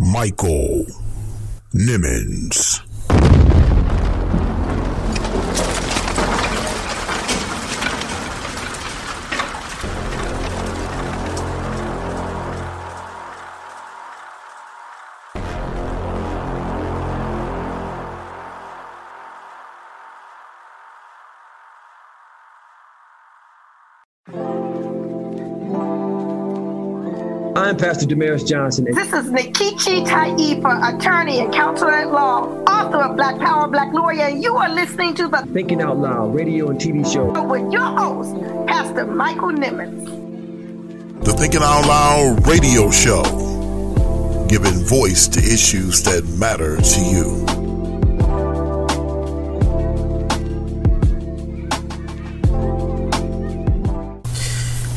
Michael Nimmons. Pastor Damaris Johnson. This is Nkechi Taifa, attorney and counselor at law, author of Black Power, Black Lawyer, and you are listening to the Thinking Out Loud radio and TV show with your host, Pastor Michael Nimmons. The Thinking Out Loud radio show, giving voice to issues that matter to you.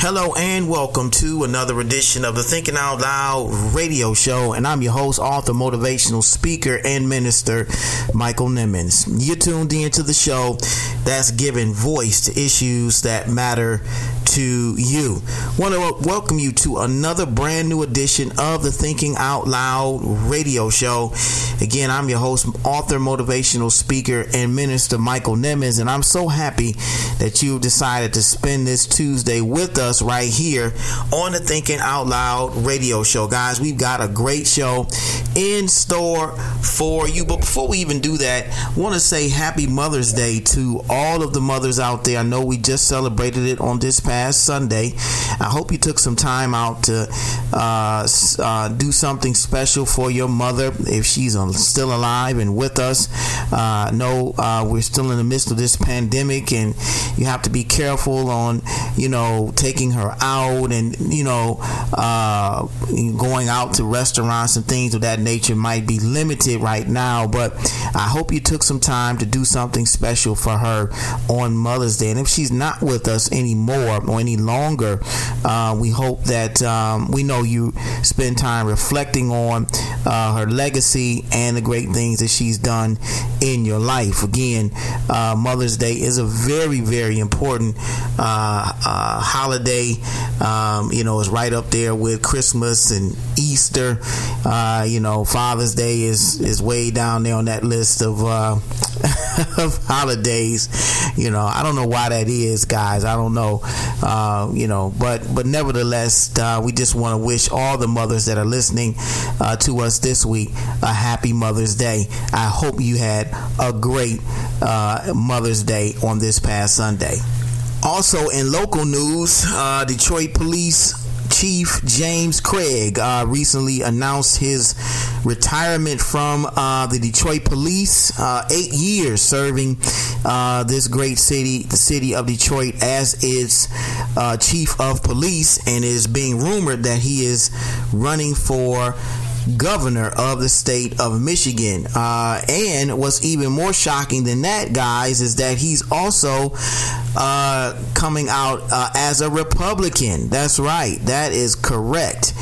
Hello and welcome to another edition of the Thinking Out Loud radio show. And I'm your host, author, motivational speaker, and minister, Michael Nimmons. You're tuned in to the show that's giving voice to issues that matter to you. Want to welcome you to another brand new edition of the Thinking Out Loud radio show. Again, I'm your host, author, motivational speaker, and minister, Michael Nimmons. And I'm so happy that you've decided to spend this Tuesday with us right here on the Thinking Out Loud radio show. Guys, we've got a great show in store for you. But before we even do that, want to say happy Mother's Day to all of the mothers out there. I know we just celebrated it on this past Sunday. I hope you took some time out to uh, uh, do something special for your mother if she's still alive and with us. Uh, know we're still in the midst of this pandemic and you have to be careful on, you know, taking her out and, you know, uh, going out to restaurants and things of that nature might be limited right now. But I hope you took some time to do something special for her on Mother's Day. And if she's not with us anymore or any longer, uh, we hope that um, we know you spend time reflecting on uh, her legacy and the great things that she's done in your life. Again, uh, Mother's Day is a very, very important uh, uh, holiday. Um, you know, it's right up there with Christmas and Easter. Uh, you know, Father's Day is is way down there on that list of of holidays. You know, I don't know why that is, guys. I don't know. Uh, you know, but but nevertheless, uh, we just want to wish all the mothers that are listening uh, to us this week a happy Mother's Day. I hope you had a great uh, Mother's Day on this past Sunday. Also, in local news, uh, Detroit police Chief James Craig uh, recently announced his retirement from uh, the Detroit Police. Uh, eight years serving uh, this great city, the city of Detroit, as its uh, chief of police, and is being rumored that he is running for governor of the state of Michigan. Uh, and what's even more shocking than that, guys, is that he's also uh, coming out uh, as a Republican. That's right. That is correct.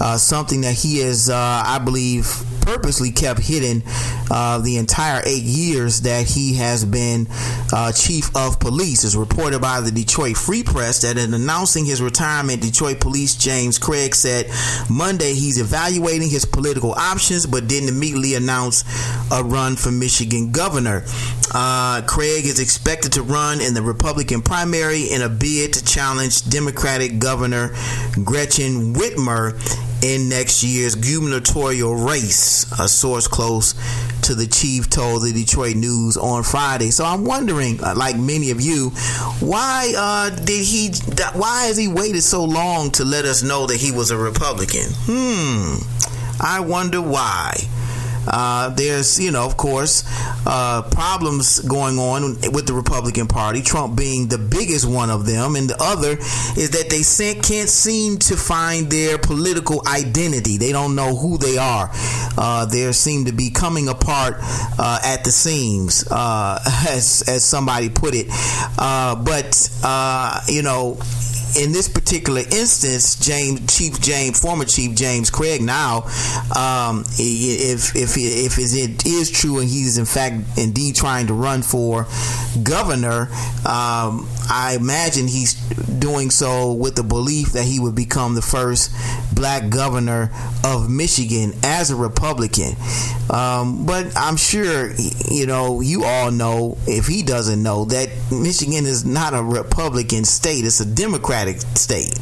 Uh, something that he is, uh, I believe, purposely kept hidden uh, the entire eight years that he has been uh, chief of police. Is reported by the Detroit Free Press that in announcing his retirement, Detroit Police James Craig said Monday he's evaluating his political options, but didn't immediately announce a run for Michigan governor. Uh, Craig is expected to run in the Republican primary in a bid to challenge Democratic Governor Gretchen Whitmer in next year's gubernatorial race, a source close to the chief told the Detroit News on Friday. So I'm wondering, uh, like many of you, why uh, did he? Why has he waited so long to let us know that he was a Republican? Hmm. I wonder why. Uh, there's, you know, of course, uh, problems going on with the Republican Party, Trump being the biggest one of them. And the other is that they can't seem to find their political identity. They don't know who they are. Uh, they seem to be coming apart uh, at the seams, uh, as, as somebody put it. But, you know, in this particular instance, James Chief James, former Chief James Craig, now, um, if if if it is true and he's in fact indeed trying to run for governor, um, I imagine he's doing so with the belief that he would become the first black governor of Michigan as a Republican. Um, but I'm sure you know you all know if he doesn't know that Michigan is not a Republican state; it's a Democratic Democratic state.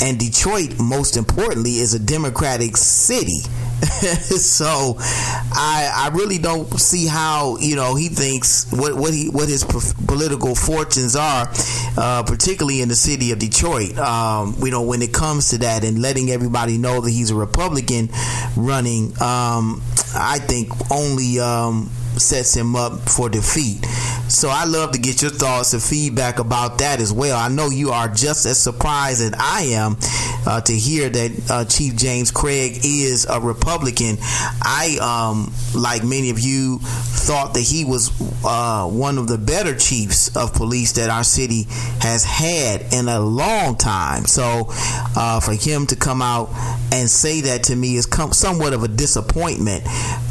And Detroit, most importantly, is a Democratic city. so I I really don't see how you know he thinks what what he what his political fortunes are, uh, particularly in the city of Detroit. Um, you know when it comes to that and letting everybody know that he's a Republican running, um, I think only um, sets him up for defeat. So I love to get your thoughts and feedback about that as well. I know you are just as surprised as I am uh, to hear that uh, Chief James Craig is a Republican. I, um, like many of you, thought that he was uh, one of the better chiefs of police that our city has had in a long time. So uh, for him to come out and say that to me is com- somewhat of a disappointment.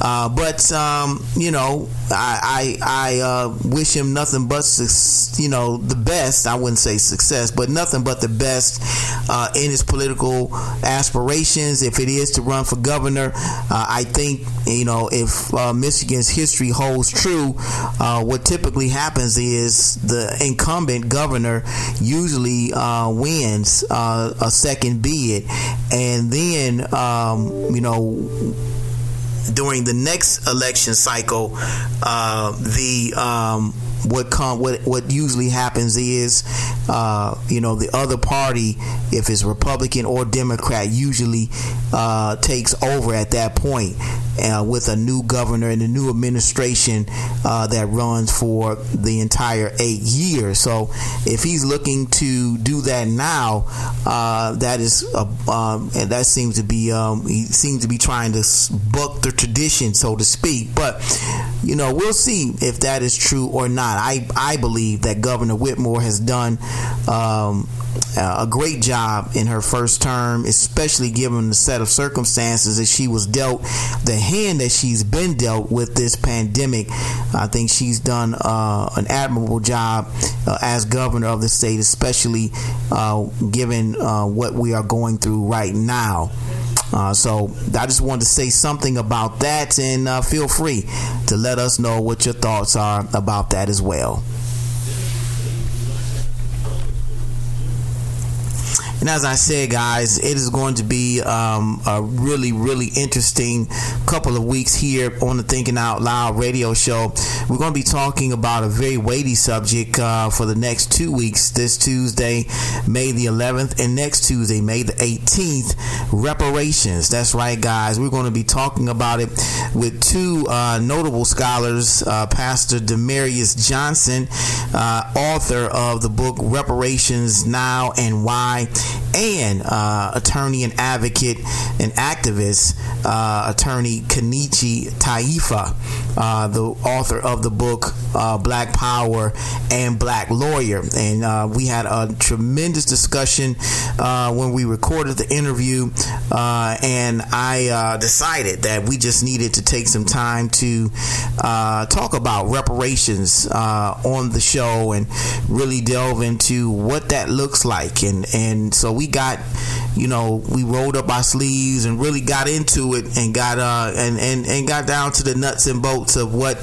Uh, but um, you know, I I, I uh, wish him nothing but you know the best. I wouldn't say success, but nothing but the best uh, in his political aspirations. If it is to run for governor, uh, I think you know if uh, Michigan's history holds true, uh, what typically happens is the incumbent governor usually wins a second bid, and then um, you know during the next election cycle, uh, the um, what come what what usually happens is uh, you know the other party if it's republican or democrat usually uh, takes over at that point uh, with a new governor and a new administration uh, that runs for the entire eight years. So if he's looking to do that now uh, that is um, that seems to be um, he seems to be trying to buck the tradition so to speak. But you know we'll see if that is true or not I I believe that Governor Whitmer has done um, a great job in her first term, especially given the set of circumstances that she was dealt, the hand that she's been dealt with this pandemic. I think she's done uh, an admirable job uh, as governor of the state, especially uh, given uh, what we are going through right now. Uh, so I just wanted to say something about that, and uh, feel free to let us know what your thoughts are about that as well. And as I said, guys, it is going to be um, a really, really interesting couple of weeks here on the Thinking Out Loud radio show. We're going to be talking about a very weighty subject uh, for the next two weeks this Tuesday, May the 11th, and next Tuesday, May the 18th, reparations. That's right, guys. We're going to be talking about it with two uh, notable scholars, uh, Pastor Demarius Johnson, uh, author of the book Reparations Now and Why and uh, attorney and advocate and activist, uh, attorney Nkechi Taifa, uh, the author of the book uh, Black Power and Black Lawyer. And uh, we had a tremendous discussion uh, when we recorded the interview, and I decided that we just needed to take some time to talk about reparations on the show and really delve into what that looks like. And, and so we got, you know, we rolled up our sleeves and really got into it and got uh and and, and got down to the nuts and bolts notes of what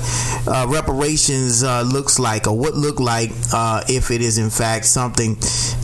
uh, reparations uh, looks like or what look like uh, if it is in fact something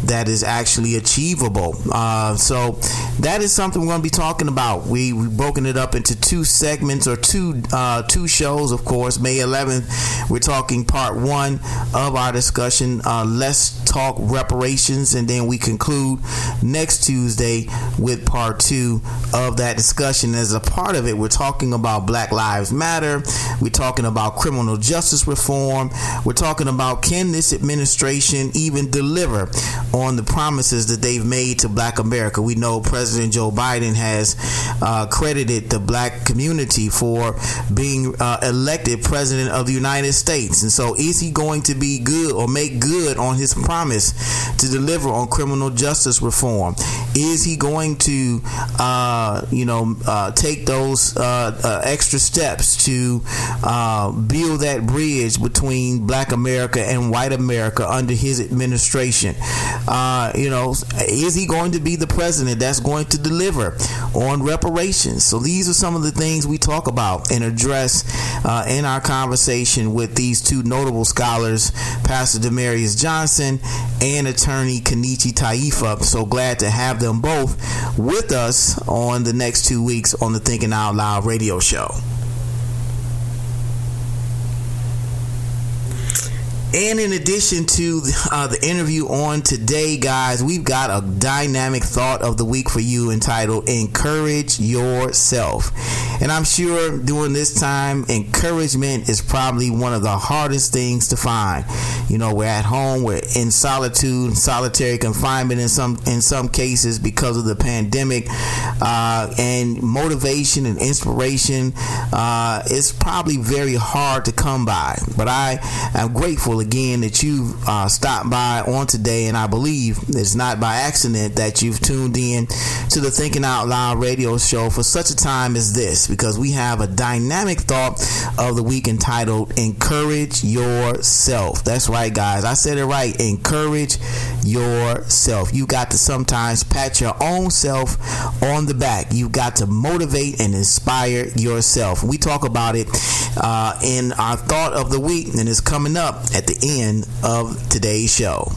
that is actually achievable. Uh, so that is something we're going to be talking about. We we've broken it up into two segments or two uh, two shows. Of course, May 11th, we're talking part one of our discussion. Let's talk reparations, and then we conclude next Tuesday with part two of that discussion. As a part of it, we're talking about Black Lives Matter. We're talking about criminal justice reform. We're talking about can this administration even deliver on the promises that they've made to Black America? We know President Joe Biden has uh, credited the Black community for being uh, elected president of the United States, and so is he going to be good or make good on his promise to deliver on criminal justice reform? Is he going to, uh, you know, uh, take those uh, uh, extra steps to uh, build that bridge between Black America and White America under his administration? Uh, you know, is he going to be the president that's going to deliver on reparations? So these are some of the things we talk about and address uh, in our conversation with these two notable scholars, Pastor Demarius Johnson and attorney Nkechi Taifa. So glad to have them both with us on the next two weeks on the Thinking Out Loud radio show. And in addition to uh, the interview on today, guys, we've got a dynamic thought of the week for you entitled Encourage Yourself. And I'm sure during this time, encouragement is probably one of the hardest things to find. You know, we're at home, we're in solitude, solitary confinement in some in some cases because of the pandemic, uh, and motivation and inspiration uh, is probably very hard to come by. But I am grateful again that you uh, stopped by on today, and I believe it's not by accident that you've tuned in to the Thinking Out Loud radio show for such a time as this, because we have a dynamic thought of the week entitled Encourage Yourself. That's right, guys. I said it right. Encourage yourself. You got to sometimes pat your own self on the back. You got to motivate and inspire yourself. We talk about it uh, in our thought of the week, and it's coming up at the end of today's show.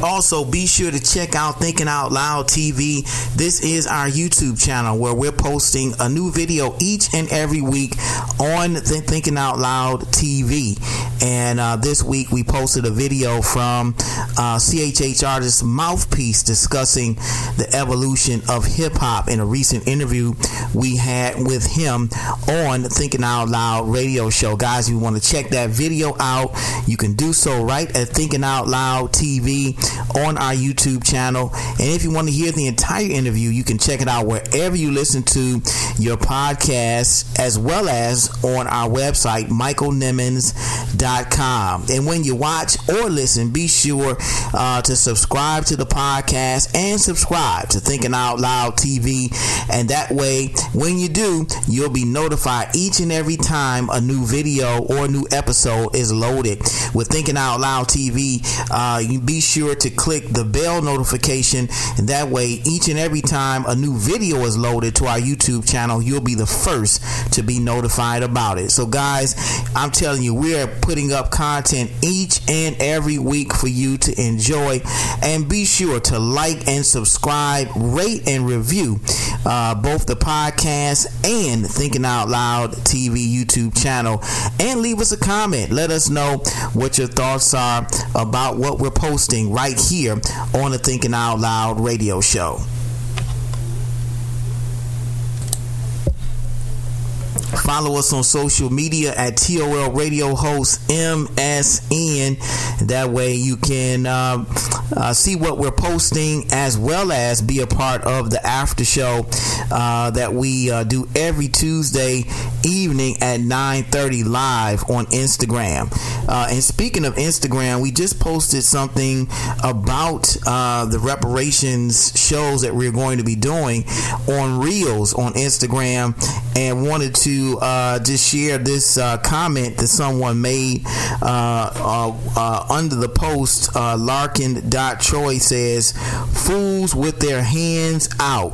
Also, be sure to check out Thinking Out Loud TV. This is our YouTube channel where we're posting a new video each and every week on Th- Thinking Out Loud TV. And uh, this week we posted a video from uh, CHH artist Mouthpiece discussing the evolution of hip hop in a recent interview we had with him on Thinking Out Loud radio show. Guys, you want to check that video out, you can do so right at Thinking Out Loud TV on our YouTube channel. And if you want to hear the entire interview, you can check it out wherever you listen to your podcast, as well as on our website, michaelnimmons.com. And when you watch or listen, be sure uh, to subscribe to the podcast and subscribe to Thinking Out Loud TV. And that way, when you do, you'll be notified each and every time a new video or a new episode is loaded. With Thinking Out Loud TV, uh, you be sure to click the bell notification, and that way, each and every time a new video is loaded to our YouTube channel, you'll be the first to be notified about it. So, guys, I'm telling you, we are putting up content each and every week for you to enjoy, and be sure to like and subscribe, rate and review uh, both the podcast and Thinking Out Loud TV YouTube channel, and leave us a comment. Let us know what your thoughts are about what we're posting right here on the Thinking Out Loud radio show. Follow us on social media at TOL Radio Host MSN. That way you can uh, uh, see what we're posting as well as be a part of the after show uh, that we uh, do every Tuesday evening at 9:30 live on Instagram. Uh, and speaking of Instagram, we just posted something about uh, the reparations shows that we're going to be doing on Reels on Instagram and wanted to uh, just share this uh, comment that someone made uh, uh, uh under the post. Uh, Larkin.troy says, Fools with their hands out.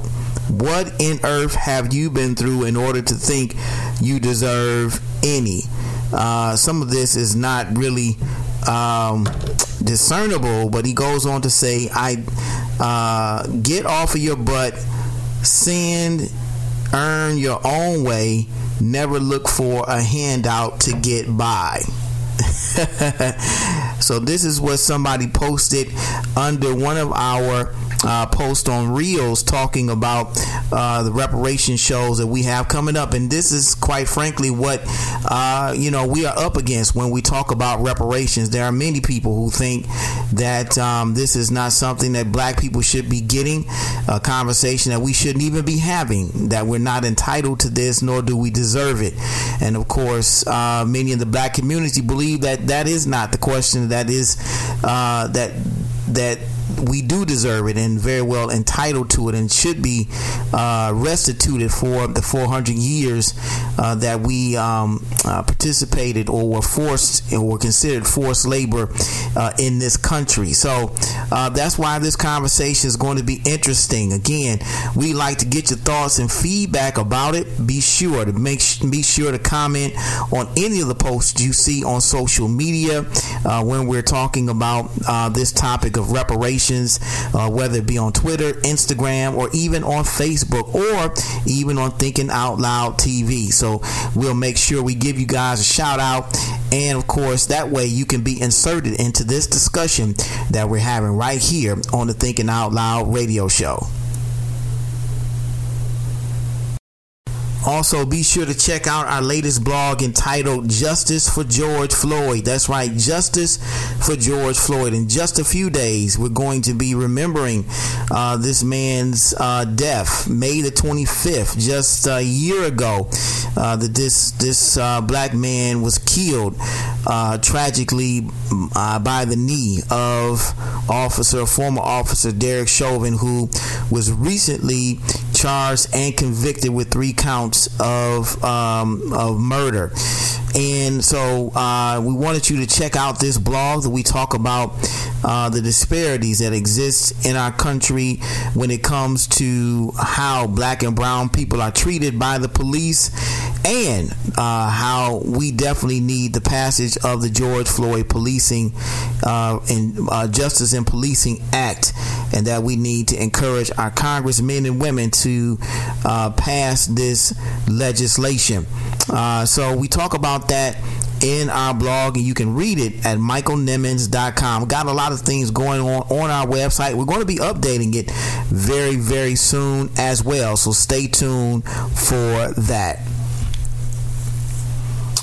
What in earth have you been through in order to think you deserve any? some of this is not really um, discernible, but he goes on to say, I get off of your butt, send earn your own way. Never look for a handout to get by. so this is what somebody posted under one of our uh, post on Reels talking about uh, the reparation shows that we have coming up, and this is quite frankly what uh, you know we are up against when we talk about reparations. There are many people who think that um, this is not something that Black people should be getting, a conversation that we shouldn't even be having, that we're not entitled to this, nor do we deserve it. And of course, uh, many in the Black community believe that that is not the question. That is uh, that that we do deserve it and very well entitled to it and should be uh, restituted for the 400 years uh, that we um, uh, participated or were forced or considered forced labor uh, in this country. So uh, that's why this conversation is going to be interesting. Again, we like to get your thoughts and feedback about it. Be sure to make be sure to comment on any of the posts you see on social media uh, when we're talking about this topic of reparations uh, whether it be on Twitter, Instagram, or even on Facebook, or even on Thinking Out Loud TV. So we'll make sure we give you guys a shout out. And of course, that way you can be inserted into this discussion that we're having right here on the Thinking Out Loud radio show. Also, be sure to check out our latest blog entitled Justice for George Floyd. That's right, Justice for George Floyd. In just a few days, we're going to be remembering uh, this man's uh, death, May the 25th, just a year ago, uh, that this, this uh, black man was killed uh, tragically uh, by the knee of officer, former officer Derek Chauvin, who was recently charged and convicted with three counts of um, of murder. And so uh, we wanted you to check out this blog that we talk about uh, the disparities that exist in our country when it comes to how black and brown people are treated by the police and uh, how we definitely need the passage of the George Floyd Policing uh, and uh, Justice and Policing Act, and that we need to encourage our congressmen and women to uh, pass this legislation. So we talk about that in our blog and you can read it at michaelnimmons.com. Got a lot of things going on on our website. We're going to be updating it very, very soon as well. So stay tuned for that.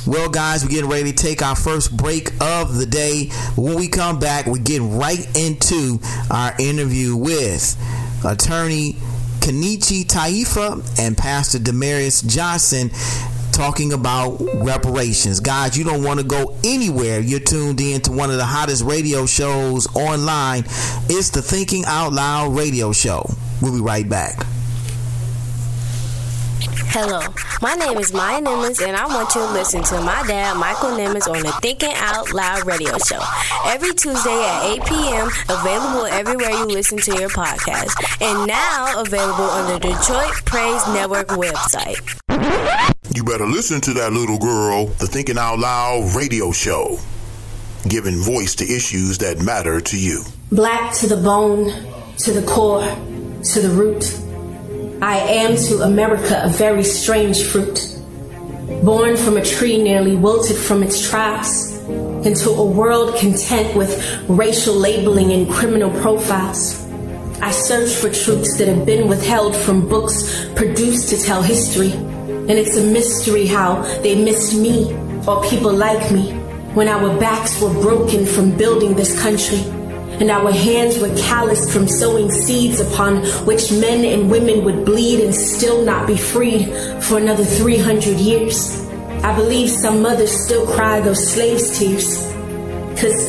Well, guys, we're getting ready to take our first break of the day. When we come back, we're getting right into our interview with attorney Nkechi Taifa and Pastor Demarius Johnson talking about reparations. Guys, you don't want to go anywhere. You're tuned in to one of the hottest radio shows online. It's the Thinking Out Loud radio show. We'll be right back. Hello, my name is Maya Nimmons, and I want you to listen to my dad, Michael Nimmons, on the Thinking Out Loud radio show every Tuesday at 8 p.m. Available everywhere you listen to your podcast, and now available on the Detroit Praise Network website. You better listen to that little girl, the Thinking Out Loud radio show, giving voice to issues that matter to you. Black to the bone, to the core, to the root. I am to America a very strange fruit, born from a tree nearly wilted from its tribes, into a world content with racial labeling and criminal profiles. I search for truths that have been withheld from books produced to tell history, and it's a mystery how they missed me or people like me when our backs were broken from building this country and our hands were calloused from sowing seeds upon which men and women would bleed and still not be freed for another 300 years. I believe some mothers still cry those slaves' tears, because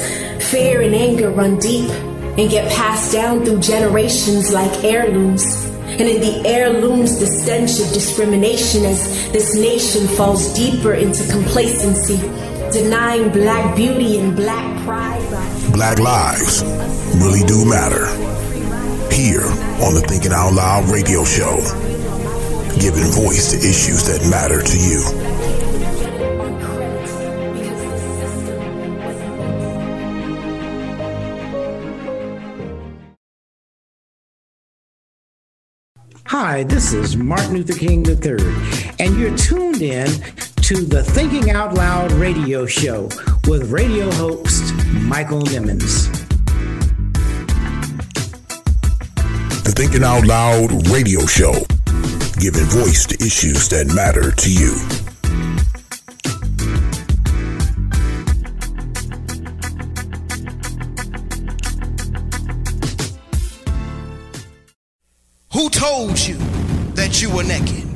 fear and anger run deep and get passed down through generations like heirlooms. And in the air looms the stench of discrimination as this nation falls deeper into complacency, denying black beauty and black pride. Black lives really do matter. Here on the Thinking Out Loud radio show, giving voice to issues that matter to you. Hi, this is Martin Luther King III, and you're tuned in to the Thinking Out Loud radio show with radio host Michael Nimmons. The Thinking Out Loud radio show, giving voice to issues that matter to you. Who told you that you were naked?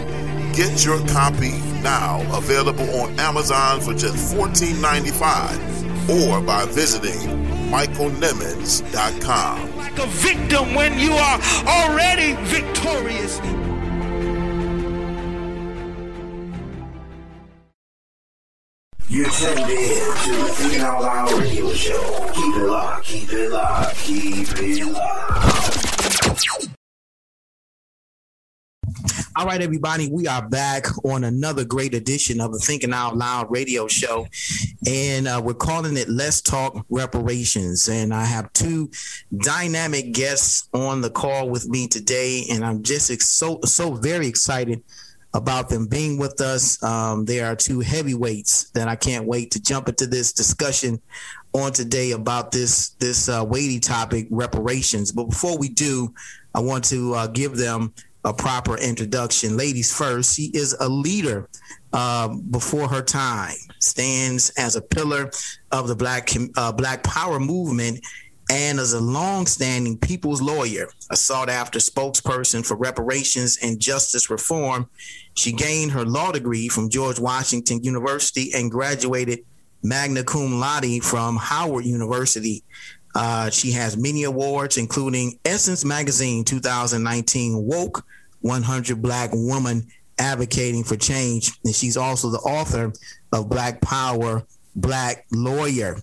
Get your copy now, available on Amazon for just $14.95 or by visiting michaelnimmons.com. Like a victim when you are already victorious. You're tuned in to the Thinking Out Loud radio show. Keep it locked, keep it locked, keep it locked. All right, everybody, we are back on another great edition of the Thinking Out Loud radio show. And uh, we're calling it Let's Talk Reparations. And I have two dynamic guests on the call with me today. And I'm just ex- so, so very excited about them being with us. Um, they are two heavyweights that I can't wait to jump into this discussion on today about this this uh, weighty topic, reparations. But before we do, I want to uh, give them a proper introduction. Ladies first, she is a leader uh, before her time, stands as a pillar of the Black uh, Black Power movement, and as a long-standing people's lawyer, a sought-after spokesperson for reparations and justice reform. She gained her law degree from George Washington University and graduated magna cum laude from Howard University. Uh, she has many awards, including Essence Magazine 2019 Woke 100 Black Woman Advocating for Change. And she's also the author of Black Power, Black Lawyer.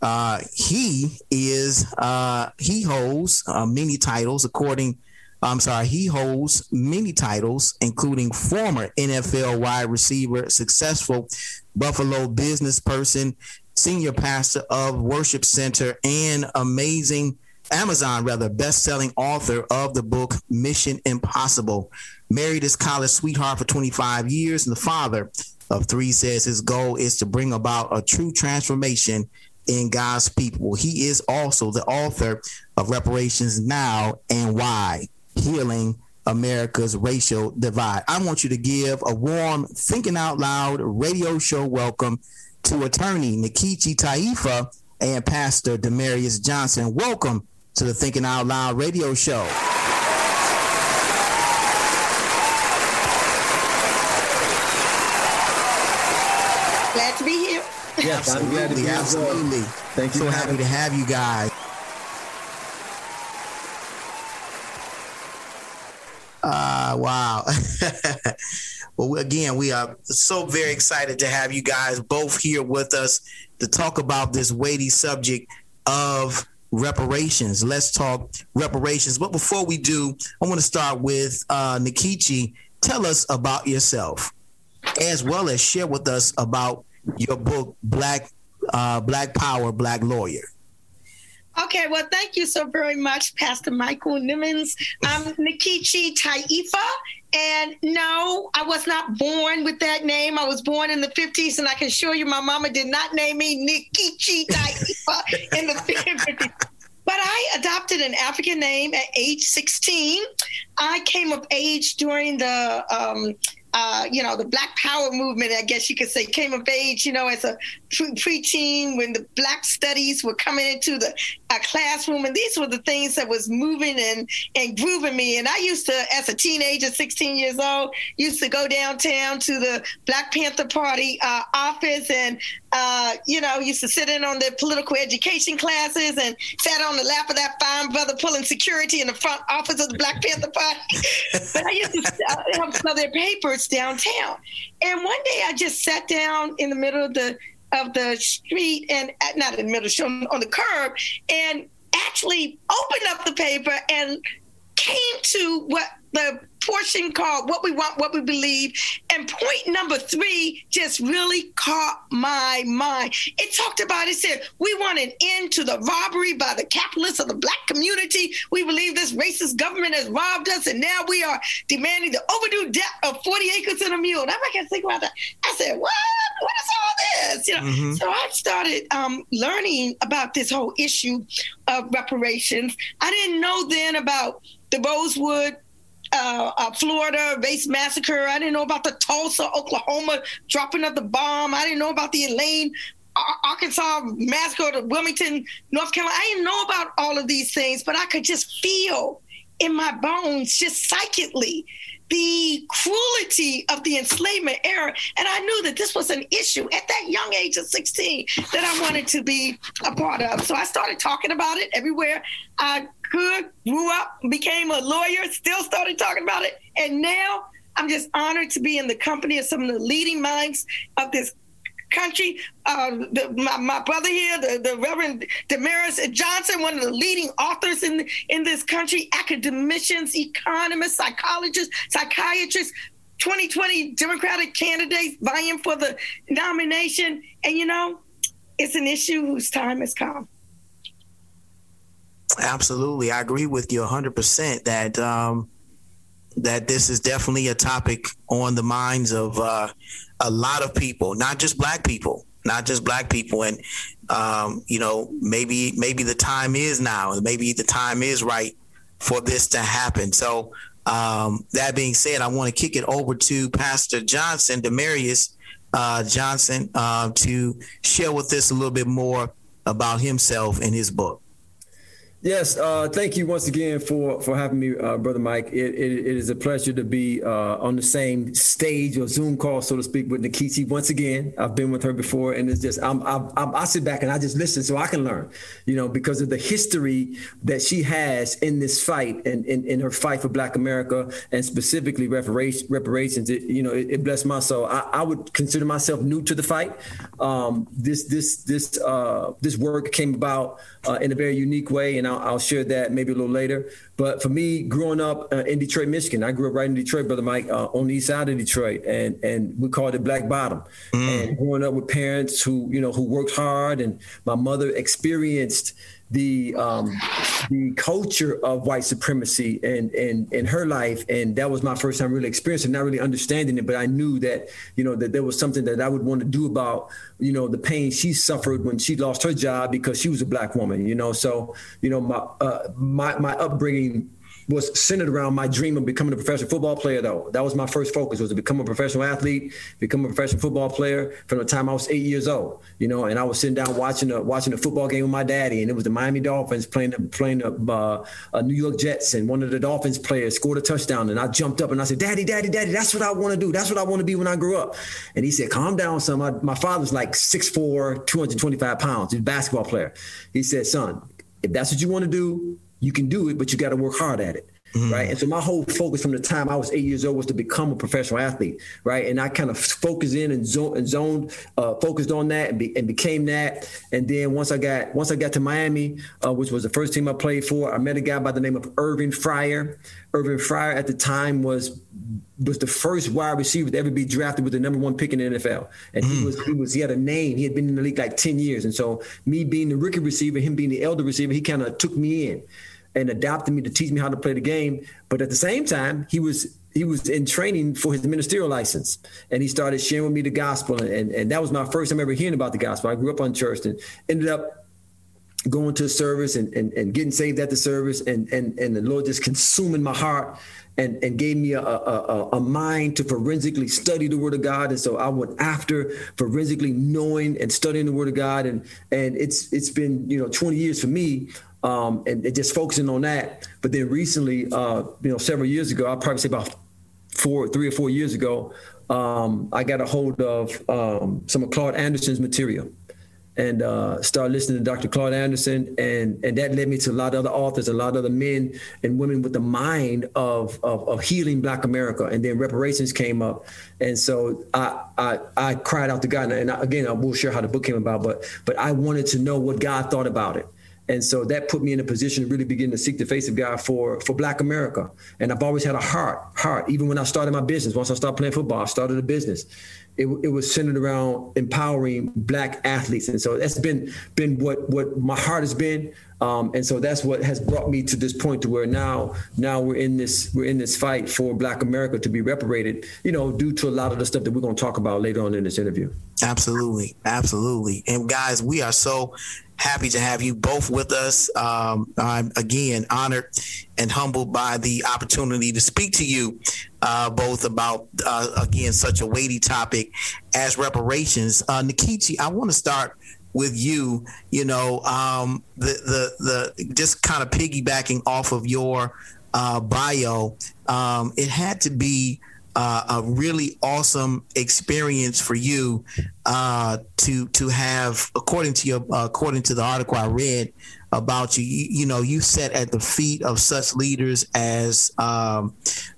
Uh, he is, uh, he holds uh, many titles, according, I'm sorry, he holds many titles, including former NFL wide receiver, successful Buffalo business person, senior pastor of Worship Center, and amazing Amazon, rather, best-selling author of the book Mission Impossible. Married his college sweetheart for 25 years, and the father of three says his goal is to bring about a true transformation in God's people. He is also the author of Reparations Now and Why, Healing America's Racial Divide. I want you to give a warm, thinking out loud radio show welcome to attorney Nkechi Taifa and Pastor Demarius Johnson. Welcome to the Thinking Out Loud radio show. Glad to be here. Yes, I'm glad to be absolutely, here. absolutely. Thank you. So happy to have you guys. Uh, wow. well, again, we are so very excited to have you guys both here with us to talk about this weighty subject of reparations. Let's talk reparations. But before we do, I want to start with uh, Nkechi. Tell us about yourself, as well as share with us about your book, Black uh, Black Power, Black Lawyer. Okay, well, thank you so very much, Pastor Michael Nimmons. I'm Nkechi Taifa. And no, I was not born with that name. I was born in the 50s, and I can assure you my mama did not name me Nkechi Taifa in the 50s. But I adopted an African name at age 16. I came of age during the um, uh, you know, the Black Power movement, I guess you could say, came of age, you know, as a preteen when the Black studies were coming into the classroom. And these were the things that was moving and, and grooving me. And I used to, as a teenager, 16 years old, used to go downtown to the Black Panther Party uh, office and uh, you know, used to sit in on the political education classes and sat on the lap of that fine brother pulling security in the front office of the Black Panther Party. but I used to uh, help sell their papers downtown. And one day I just sat down in the middle of the of the street and not in the middle, on the curb, and actually opened up the paper and came to what the portion called What We Want, What We Believe. And point number three just really caught my mind. It talked about, it said, we want an end to the robbery by the capitalists of the black community. We believe this racist government has robbed us, and now we are demanding the overdue debt of 40 acres and a mule. And I can think about that. I said, what? What is all this? You know, mm-hmm. so I started um, learning about this whole issue of reparations. I didn't know then about the Rosewood uh, uh, Florida race massacre. I didn't know about the Tulsa, Oklahoma dropping of the bomb. I didn't know about the Elaine, Arkansas massacre, the Wilmington, North Carolina. I didn't know about all of these things, but I could just feel in my bones, just psychically, the cruelty of the enslavement era. And I knew that this was an issue at that young age of 16 that I wanted to be a part of. So I started talking about it everywhere I could, grew up, became a lawyer, still started talking about it. And now I'm just honored to be in the company of some of the leading minds of this country. Uh, the, my, my, brother here, the, the Reverend Damaris Johnson, one of the leading authors in in this country, academicians, economists, psychologists, psychiatrists. 2020 Democratic candidates vying for the nomination. And you know, it's an issue whose time has come. Absolutely. I agree with you 100% that um, that this is definitely a topic on the minds of uh, a lot of people, not just black people, not just black people. And, um, you know, maybe maybe the time is now, maybe the time is right for this to happen. So, um, that being said, I want to kick it over to Pastor Johnson, Demarius uh, Johnson, uh, to share with us a little bit more about himself and his book. Yes, uh, thank you once again for for having me, uh, brother Mike. It, it, it is a pleasure to be uh, on the same stage or Zoom call, so to speak, with Nkechi once again. I've been with her before, and it's just I'm, I'm, I'm, i sit back and I just listen so I can learn, you know, because of the history that she has in this fight and in, in, her fight for Black America and specifically reparations. reparations it, you know, it, it blessed my soul. I, I, would consider myself new to the fight. Um, this this this uh, this work came about uh, in a very unique way, and I'll, I'll, share that maybe a little later. But for me, growing up uh, in Detroit, Michigan, I grew up right in Detroit, brother Mike, uh, on the east side of Detroit, and and we called it Black Bottom. Mm. And growing up with parents who you know who worked hard, and my mother experienced the um, the culture of white supremacy in, in in her life, and that was my first time really experiencing, not really understanding it, but I knew that you know that there was something that I would want to do about you know the pain she suffered when she lost her job because she was a black woman, you know. So you know my uh, my my upbringing was centered around my dream of becoming a professional football player though. That was my first focus was to become a professional athlete become a professional football player from the time i was eight years old you know and i was sitting down watching a watching a football game with my daddy and it was the miami dolphins playing playing the uh, uh, new york jets and one of the dolphins players scored a touchdown and i jumped up and i said daddy daddy daddy that's what i want to do. That's what i want to be when i grow up. And he said calm down son. My, my father's like 6'4 225 pounds. He's a basketball player. He said son if that's what you want to do you can do it, but you got to work hard at it. Mm-hmm. Right. And so my whole focus from the time I was eight years old was to become a professional athlete. Right. And I kind of focused in and zoned, and zoned uh, focused on that and, be, and, became that. And then once I got once I got to Miami, uh, which was the first team I played for, I met a guy by the name of Irving Fryar. Irving Fryar at the time was was the first wide receiver to ever be drafted with the number one pick in the NFL. And mm. he was he was he had a name. He had been in the league like 10 years. And so me being the rookie receiver, him being the elder receiver, he kind of took me in and adopted me to teach me how to play the game. But at the same time, he was he was in training for his ministerial license, and he started sharing with me the gospel, and and that was my first time ever hearing about the gospel. I grew up unchurched and ended up going to a service and, and, and getting saved at the service and, and, and the Lord just consuming my heart and, and gave me a, a, a, mind to forensically study the word of God. And so I went after forensically knowing and studying the word of God. And, and it's, it's been, you know, 20 years for me um, and, and, just focusing on that. But then recently, uh, you know, several years ago, I'll probably say about four, three or four years ago, um, I got a hold of um, some of Claude Anderson's material and uh, started listening to Dr. Claude Anderson, and and that led me to a lot of other authors, a lot of other men and women with the mind of of, of healing Black America. And then reparations came up, and so I I, I cried out to God. And again, I will share how the book came about, but but I wanted to know what God thought about it. And so that put me in a position to really begin to seek the face of God for for Black America. And I've always had a heart, heart. Even when I started my business, once I started playing football, I started a business. It, it was centered around empowering Black athletes, and so that's been been what what my heart has been. Um, and so that's what has brought me to this point to where now now we're in this we're in this fight for Black America to be reparated. You know, due to a lot of the stuff that we're going to talk about later on in this interview. Absolutely, absolutely. And guys, we are so happy to have you both with us. Um, I'm again honored and humbled by the opportunity to speak to you uh, both about, uh, again, such a weighty topic as reparations. Uh, Nkechi, I want to start with you. You know, um, the, the, the just kind of piggybacking off of your uh, bio, um, it had to be uh, a really awesome experience for you uh, to to have, according to your uh, according to the article I read about you, you, you, know, you sat at the feet of such leaders as um,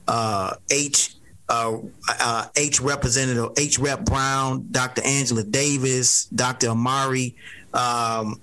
uh, H. Uh, uh, H. Representative H. Rap Brown, Dr. Angela Davis, Dr. Imari, um,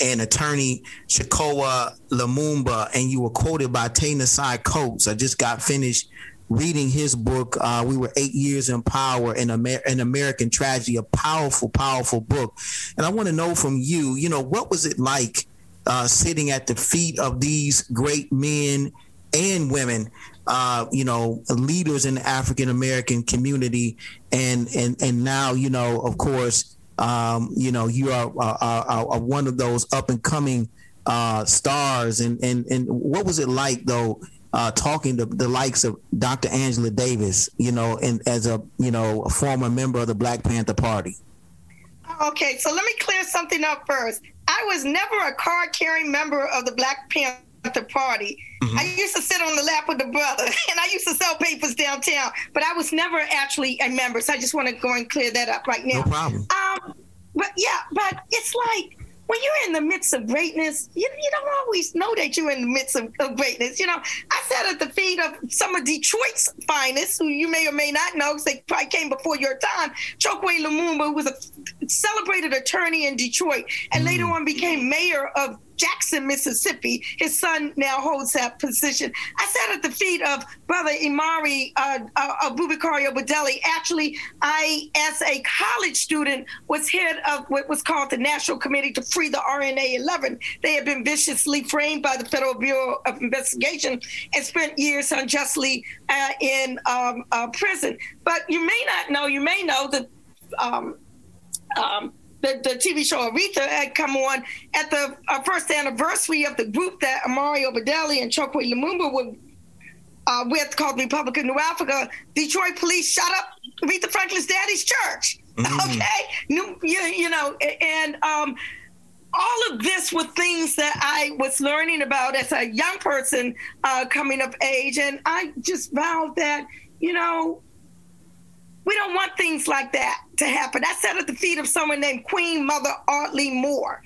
and attorney Chokwe Lumumba, and you were quoted by Ta-Nehisi Coates. I just got finished reading his book. Uh, we were eight years in power in Amer- an American tragedy, a powerful, powerful book. And I want to know from you, you know, what was it like uh, sitting at the feet of these great men and women? Uh, you know, leaders in the African American community, and and and now, you know, of course, um, you know, you are, are, are, one of those up and coming uh, stars. And and and what was it like though? uh, talking to the likes of Dr. Angela Davis, you know, and as a you know a former member of the Black Panther Party. Okay, so let me clear something up first. I was never a card carrying member of the Black Panther The party. Mm-hmm. I used to sit on the lap of the brother, and I used to sell papers downtown, but I was never actually a member. So I just want to go and clear that up right now. No problem. Um, but yeah, but it's like when you're in the midst of greatness, you, you don't always know that you're in the midst of, of, greatness. You know, I sat at the feet of some of Detroit's finest, who you may or may not know, because they probably came before your time. Chokwe Lumumba, who was a celebrated attorney in Detroit, and mm. later on became mayor of Jackson, Mississippi. His son now holds that position. I sat at the feet of Brother Imari uh, uh, Abubakar Obadele. Actually, I, as a college student, was head of what was called the National Committee to Free the RNA 11. They had been viciously framed by the Federal Bureau of Investigation and spent years unjustly uh, in um, uh, prison. But you may not know, you may know that. Um, um, the, the TV show Aretha had come on at the uh, first anniversary of the group that Imari Obadele and Chokwe Lumumba were uh, with called Republican New Africa. Detroit police shot up Aretha Franklin's daddy's church. Mm-hmm. Okay, you, you know, and um, all of this were things that I was learning about as a young person uh, coming of age, and I just vowed that you know we don't want things like that to happen. I sat at the feet of someone named Queen Mother Audley Moore,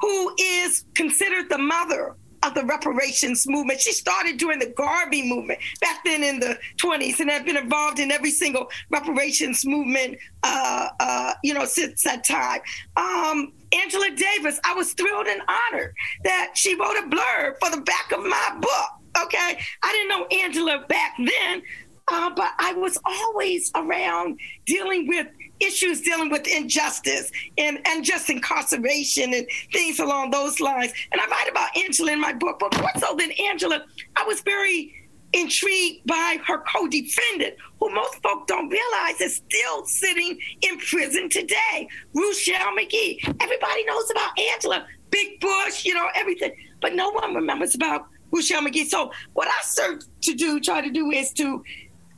who is considered the mother of the reparations movement. She started during the Garvey movement back then in the 20s and have been involved in every single reparations movement, uh, uh, you know, since that time. Um, Angela Davis, I was thrilled and honored that she wrote a blurb for the back of my book. Okay. I didn't know Angela back then, uh, but I was always around dealing with issues dealing with injustice and, and just incarceration and things along those lines. And I write about Angela in my book, but more so than Angela, I was very intrigued by her co-defendant, who most folk don't realize is still sitting in prison today, Ruchell Magee. Everybody knows about Angela, Big Bush, you know, everything, but no one remembers about Ruchell Magee. So what I search to do, try to do, is to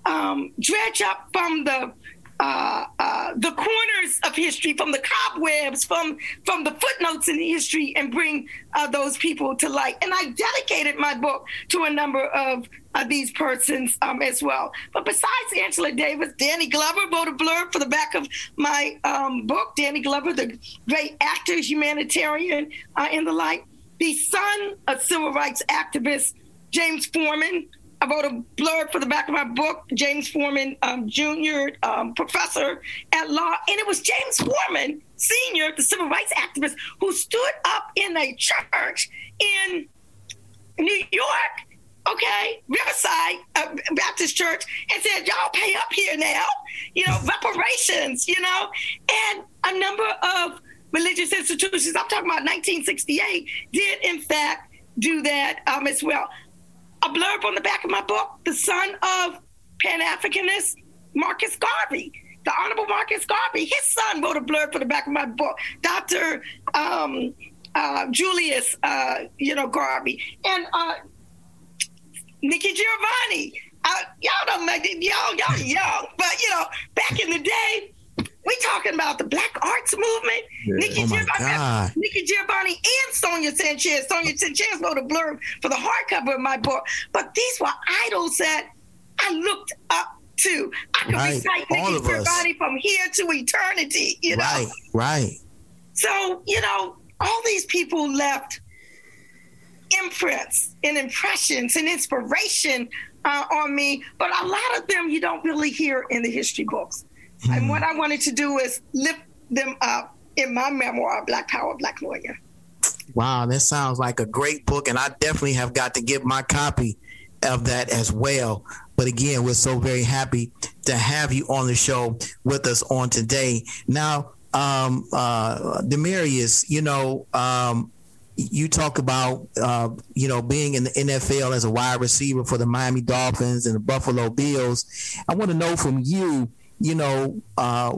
um, dredge up from the uh, uh, the corners of history, from the cobwebs, from from the footnotes in history, and bring uh, those people to light. And I dedicated my book to a number of these persons um, as well. But besides Angela Davis, Danny Glover wrote a blurb for the back of my um, book. Danny Glover, the great actor, humanitarian, uh, and the like. The son of civil rights activist James Forman, I wrote a blurb for the back of my book, James Forman um, Jr., um, professor at law. And it was James Forman Sr., the civil rights activist, who stood up in a church in New York, okay, Riverside uh, Baptist Church, and said, Y'all pay up here now, you know, reparations, you know. And a number of religious institutions, I'm talking about 1968, did in fact do that um, as well a blurb on the back of my book, the son of Pan Africanist Marcus Garvey, the Honorable Marcus Garvey. His son wrote a blurb for the back of my book, Dr. Um, uh, Julius, uh, you know, Garvey. And uh, Nikki Giovanni. Uh, y'all don't it, y'all, y'all young, but you know, back in the day, we talking about the Black Arts Movement. Yeah. Nikki, oh Giovanni, Nikki Giovanni and Sonia Sanchez. Sonia Sanchez wrote a blurb for the hardcover of my book. But these were idols that I looked up to. I could right. recite Nikki Giovanni from here to eternity, you know? Right, right. So, you know, all these people left imprints and impressions and inspiration uh, on me, but a lot of them you don't really hear in the history books. Mm. And what I wanted to do is lift them up in my memoir, Black Power, Black Lawyer. Wow, that sounds like a great book, and I definitely have got to get my copy of that as well. But again, we're so very happy to have you on the show with us on today. Now, um, uh, Demarius, you know, um, you talk about uh, you know being in the NFL as a wide receiver for the Miami Dolphins and the Buffalo Bills. I want to know from you you know, uh,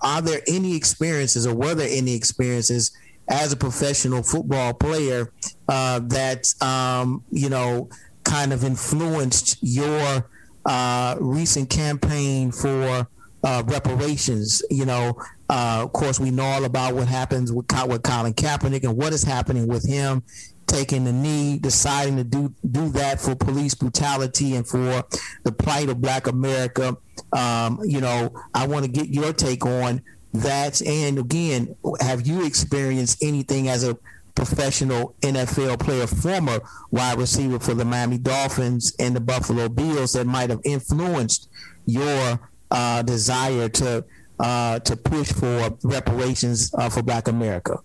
are there any experiences or were there any experiences as a professional football player uh, that, um, you know, kind of influenced your uh, recent campaign for uh, reparations? You know, uh, of course, we know all about what happens with, with Colin Kaepernick and what is happening with him taking the knee, deciding to do do that for police brutality and for the plight of Black America. Um, you know, I want to get your take on that. And again, have you experienced anything as a professional NFL player, former wide receiver for the Miami Dolphins and the Buffalo Bills that might have influenced your uh, desire to uh, to push for reparations uh, for Black America?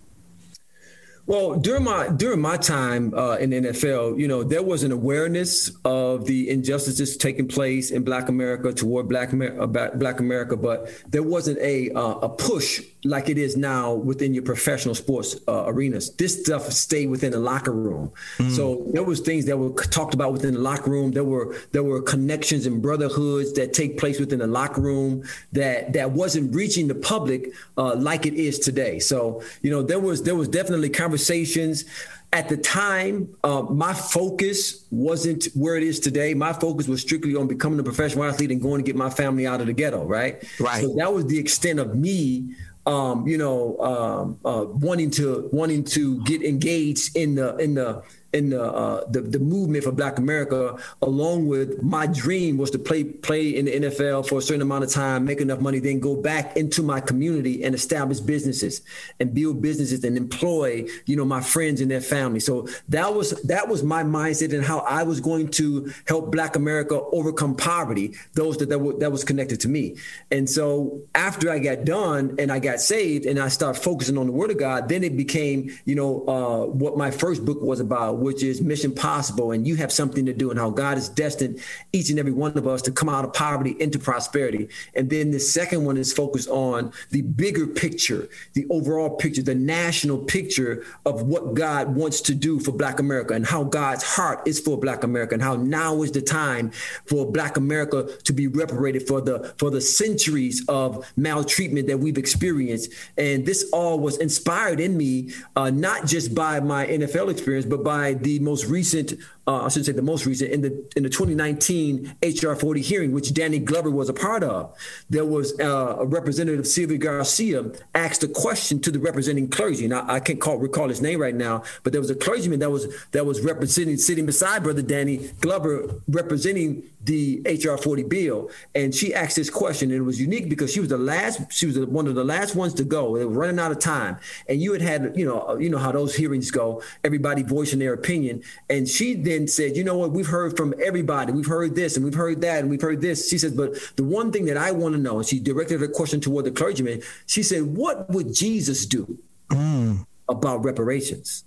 Well, during my during my time uh, in the NFL, you know, there was an awareness of the injustices taking place in Black America toward Black uh, Black America, but there wasn't a uh, a push like it is now within your professional sports uh, arenas. This stuff stayed within the locker room. Mm. So there was things that were talked about within the locker room. There were there were connections and brotherhoods that take place within the locker room that that wasn't reaching the public uh, like it is today. So you know there was there was definitely conversations at the time, uh, my focus wasn't where it is today. My focus was strictly on becoming a professional athlete and going to get my family out of the ghetto, right? Right. So that was the extent of me um, you know, um, uh, wanting to wanting to get engaged in the in the in the, uh, the the movement for Black America, along with my dream was to play play in the NFL for a certain amount of time, make enough money, then go back into my community and establish businesses and build businesses and employ you know my friends and their family. So that was that was my mindset and how I was going to help Black America overcome poverty. Those that that, w- that was connected to me. And so after I got done and I got saved and I started focusing on the Word of God, then it became you know uh, what my first book was about which is Mission Possible, and you have something to do, and how God has destined each and every one of us to come out of poverty into prosperity. And then the second one is focused on the bigger picture, the overall picture, the national picture of what God wants to do for Black America and how God's heart is for Black America, and how now is the time for Black America to be reparated for the for the centuries of maltreatment that we've experienced. And this all was inspired in me, uh, not just by my NFL experience, but by the most recent, uh, I should say the most recent, in the in the 2019 HR 40 hearing, which Danny Glover was a part of, there was uh, a representative, Sylvia Garcia, asked a question to the representing clergy. Now I can't call, recall his name right now, but there was a clergyman that was that was representing, sitting beside Brother Danny Glover, representing the HR 40 bill, and she asked this question. And it was unique because she was the last, she was one of the last ones to go. They were running out of time, and you had had, you know, you know how those hearings go. Everybody voicing their opinion, and she then said, "You know what? We've heard from everybody. We've heard this, and we've heard that, and we've heard this." She says, "But the one thing that I want to know," and she directed her question toward the clergyman. She said, "What would Jesus do mm. about reparations?"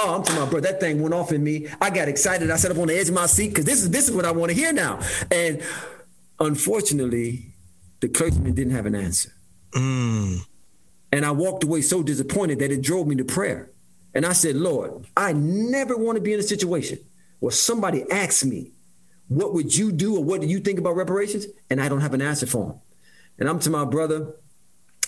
Oh, I'm talking about, bro. That thing went off in me. I got excited. I sat up on the edge of my seat because this is this is what I want to hear now. And unfortunately, the clergyman didn't have an answer. Mm. And I walked away so disappointed that it drove me to prayer. And I said, Lord, I never want to be in a situation where somebody asks me, what would you do or what do you think about reparations? And I don't have an answer for them. And I'm to my brother,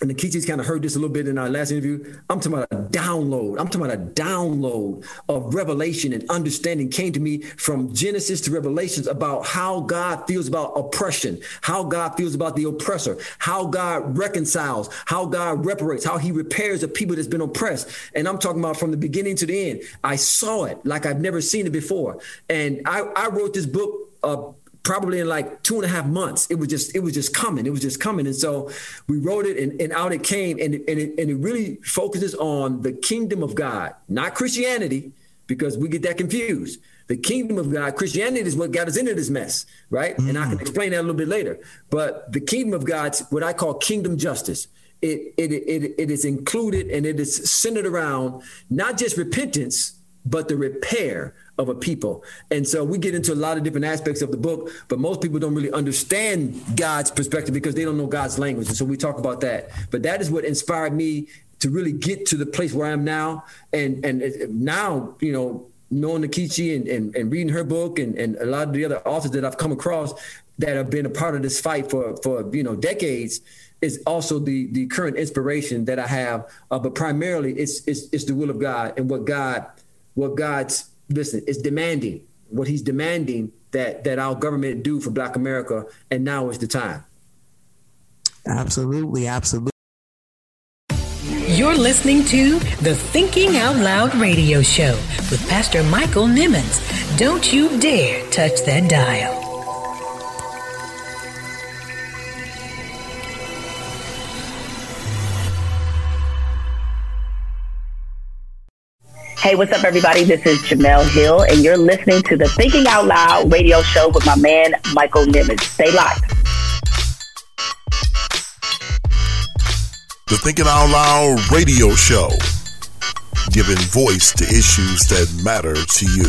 and the Kichis kind of heard this a little bit in our last interview. I'm talking about a download. I'm talking about a download of revelation and understanding came to me from Genesis to Revelations about how God feels about oppression, how God feels about the oppressor, how God reconciles, how God reparates, how he repairs the people that's been oppressed. And I'm talking about from the beginning to the end. I saw it like I've never seen it before. And I, I wrote this book uh, probably in like two and a half months it was just it was just coming it was just coming. And so we wrote it and, and out it came. And, and, it, and it really focuses on the kingdom of god not christianity because we get that confused. The kingdom of god christianity is what got us into this mess right? Mm. and i can mm. explain that a little bit later. But the kingdom of god's what i call kingdom justice. It, it, it, it is included and it is centered around not just repentance but the repair of a people. And so we get into a lot of different aspects of the book, but most people don't really understand God's perspective because they don't know God's language. And so we talk about that. But that is what inspired me to really get to the place where I am now. And and now, you know, knowing Nkechi and, and, and reading her book and, and a lot of the other authors that I've come across that have been a part of this fight for for you know decades is also the the current inspiration that I have. Uh, but primarily, it's, it's it's the will of God and what God what God's listen, is demanding what he's demanding that that our government do for Black America, and now is the time. Absolutely, absolutely. You're listening to the Thinking Out Loud radio show with Pastor Michael Nimmons. Don't you dare touch that dial. Hey, what's up, everybody? This is Jemele Hill, and you're listening to the Thinking Out Loud radio show with my man, Michael Nimmons. Stay locked. The Thinking Out Loud radio show, giving voice to issues that matter to you.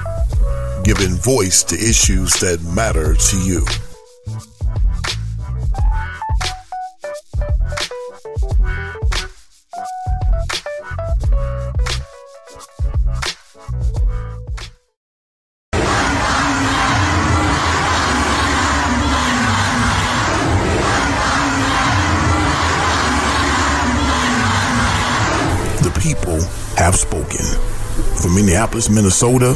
giving voice to issues that matter to you. The people have spoken. From Minneapolis, Minnesota,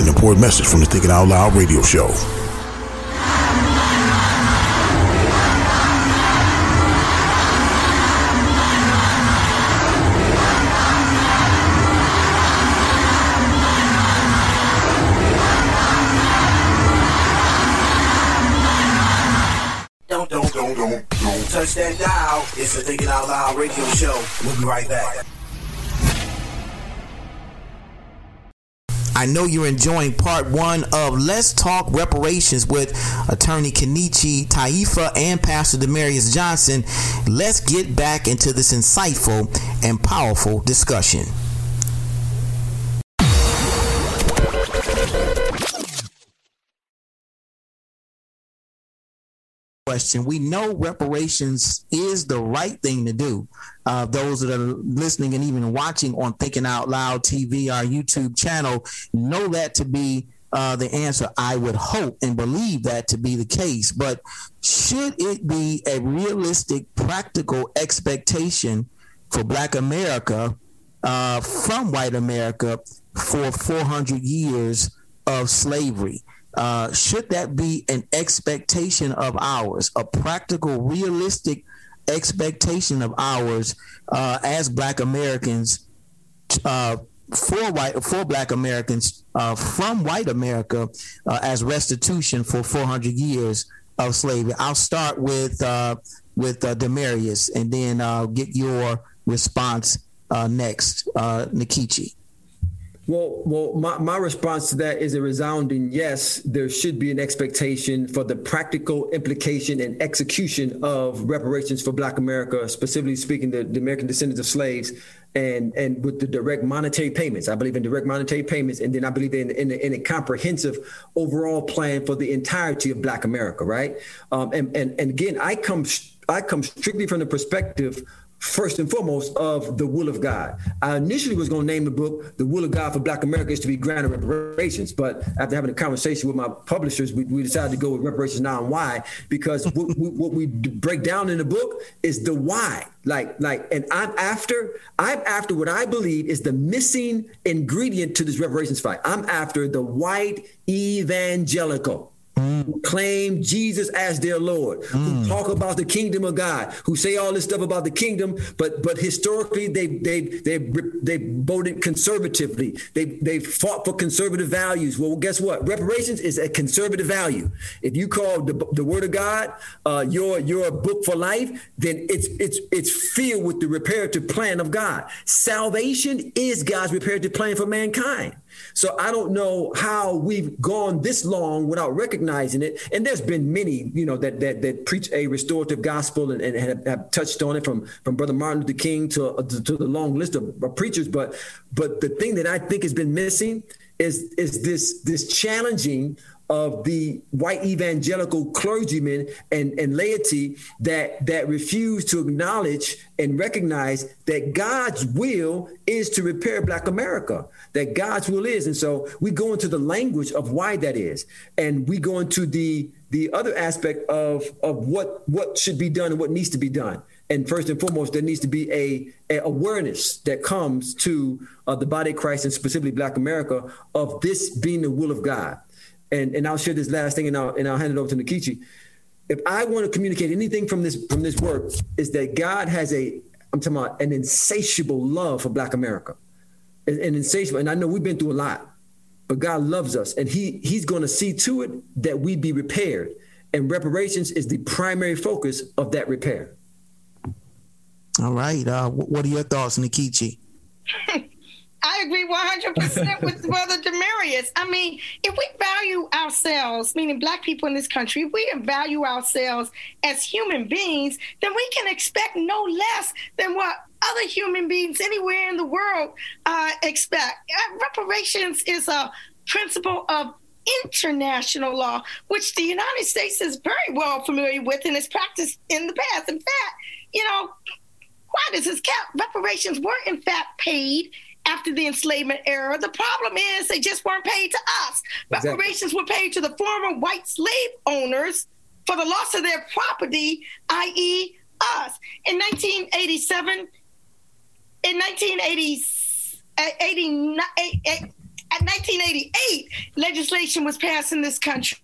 An important message from the Thinking Out Loud radio show. Don't, don't, don't, don't, don't touch that dial. It's the Thinking Out Loud radio show. We'll be right back. I know you're enjoying part one of Let's Talk Reparations with attorney Nkechi Taifa and Pastor Demarius Johnson. Let's get back into this insightful and powerful discussion. Question. We know reparations is the right thing to do. Uh, those that are listening and even watching on Thinking Out Loud TV, our YouTube channel, know that to be uh, the answer. I would hope and believe that to be the case. But should it be a realistic, practical expectation for Black America uh, from white America for 400 years of slavery? Uh, should that be an expectation of ours, a practical, realistic expectation of ours uh, as Black Americans uh, for white for Black Americans uh, from white America uh, as restitution for 400 years of slavery? I'll start with uh, with Demarius, and then I'll get your response next, Nkechi. Well, well, my, my response to that is a resounding yes. There should be an expectation for the practical implication and execution of reparations for Black America, specifically speaking, the, the American descendants of slaves, and and with the direct monetary payments. I believe in direct monetary payments, and then I believe in in, in a comprehensive overall plan for the entirety of Black America. Right, um, and and and again, I come I come strictly from the perspective first and foremost of the will of God. I initially was going to name the book "The Will of God for Black America is to be granted reparations," but after having a conversation with my publishers, we, we decided to go with reparations now and why because what, we, what we break down in the book is the why. Like, like, and I'm after, I'm after what I believe is the missing ingredient to this reparations fight. I'm after the white evangelical who claim Jesus as their Lord, mm. who talk about the kingdom of God, who say all this stuff about the kingdom, but but historically they they they they voted conservatively. They they fought for conservative values. Well, guess what? Reparations is a conservative value. If you call the, the Word of God uh, your your book for life, then it's it's it's filled with the reparative plan of God. Salvation is God's reparative plan for mankind. So I don't know how we've gone this long without recognizing it. And there's been many, you know, that that that preach a restorative gospel and, and have, have, touched on it from from Brother Martin Luther King to, uh, to, the long list of preachers. But but the thing that I think has been missing is is this this challenging of the white evangelical clergymen and, and laity that that refuse to acknowledge and recognize that God's will is to repair Black America, that God's will is. And so we go into the language of why that is. And we go into the the other aspect of of what what should be done and what needs to be done. And first and foremost, there needs to be a, a awareness that comes to uh, the body of Christ and specifically Black America of this being the will of God and and I'll share this last thing and I'll and I'll hand it over to Nkechi. If I want to communicate anything from this from this work, is that God has a I'm talking about an insatiable love for Black America, an, an insatiable. And I know we've been through a lot, but God loves us, and He He's going to see to it that we be repaired. And reparations is the primary focus of that repair. All right. Uh, what are your thoughts, Nkechi? I agree 100% with Brother Demarius. I mean, if we value ourselves, meaning Black people in this country, if we value ourselves as human beings, then we can expect no less than what other human beings anywhere in the world uh, expect. Uh, reparations is a principle of international law, which the United States is very well familiar with and has practiced in the past. In fact, you know, why does this? Reparations were in fact paid after the enslavement era. The problem is they just weren't paid to us. Exactly. Reparations were paid to the former white slave owners for the loss of their property, i.e., us. In 1987, in 1980, 1988, eh, eh, eh, legislation was passed in this country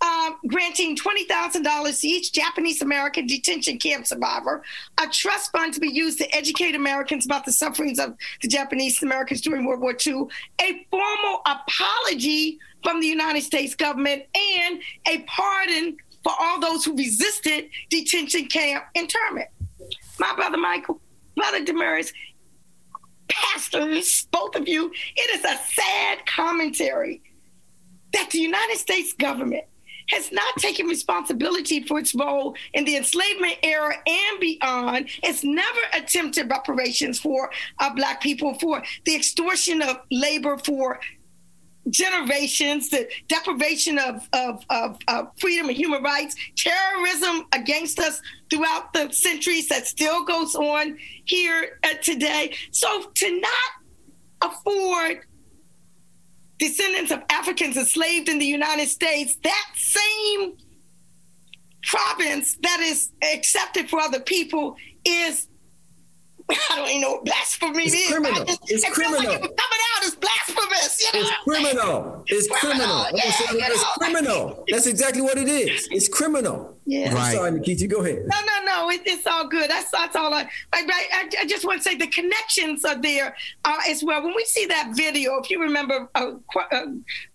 um, granting $20,000 to each Japanese American detention camp survivor, a trust fund to be used to educate Americans about the sufferings of the Japanese Americans during World War II, a formal apology from the United States government, and a pardon for all those who resisted detention camp internment. My brother Michael, brother Demarius, pastors, both of you, it is a sad commentary that the United States government has not taken responsibility for its role in the enslavement era and beyond. It's never attempted reparations for uh, Black people, for the extortion of labor for generations, the deprivation of, of, of, of, freedom and human rights, terrorism against us throughout the centuries that still goes on here uh, today. So to not afford descendants of Africans enslaved in the United States, that same province that is accepted for other people is I don't even know what blasphemy it's is. Criminal. Just, it's it criminal. Like it coming out as blasphemous. You know? It's criminal. It's criminal. Yeah, it's criminal. That's exactly what it is. It's criminal. Yeah. I'm sorry, Nikita. Go ahead. No, no, no. It, it's all good. That's that's all. I I, I, I just want to say the connections are there uh, as well. When we see that video, if you remember, uh, uh,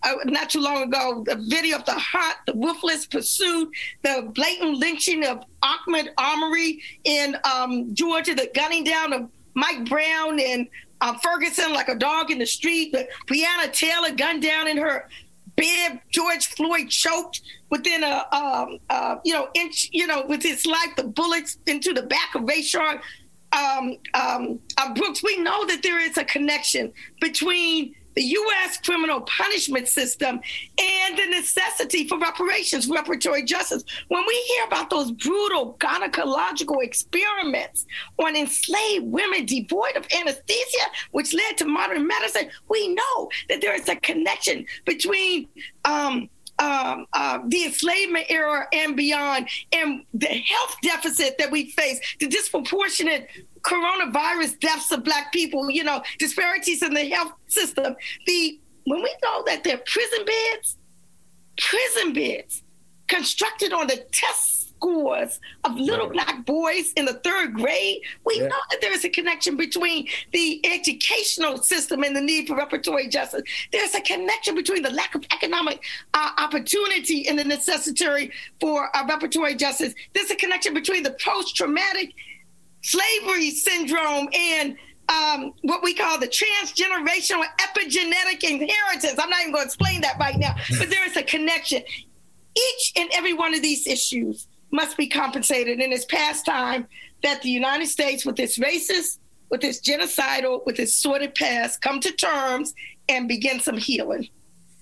uh, not too long ago, the video of the hunt, the ruthless pursuit, the blatant lynching of Ahmaud Arbery in um, Georgia, the gunning down of Mike Brown and uh, Ferguson like a dog in the street, the Breonna Taylor gunned down in her bed, George Floyd choked within a um, uh, you know inch, you know, with his life, the bullets into the back of Rayshard um, um, uh, Brooks. We know that there is a connection between the U.S. criminal punishment system and the necessity for reparations, reparatory justice. When we hear about those brutal gynecological experiments on enslaved women devoid of anesthesia, which led to modern medicine, we know that there is a connection between um, um, uh, the enslavement era and beyond, and the health deficit that we face, the disproportionate coronavirus deaths of Black people, you know, disparities in the health system. The when we know that they're prison beds, prison beds constructed on the test scores of little right. black boys in the third grade, we yeah. know that there is a connection between the educational system and the need for reparatory justice. There's a connection between the lack of economic uh, opportunity and the necessity for uh, reparatory justice. There's a connection between the post traumatic slavery syndrome and um, what we call the transgenerational epigenetic inheritance. I'm not even going to explain that right now, but there is a connection. Each and every one of these issues must be compensated. And it's past time that the United States, with its racist, with its genocidal, with its sordid past, come to terms and begin some healing.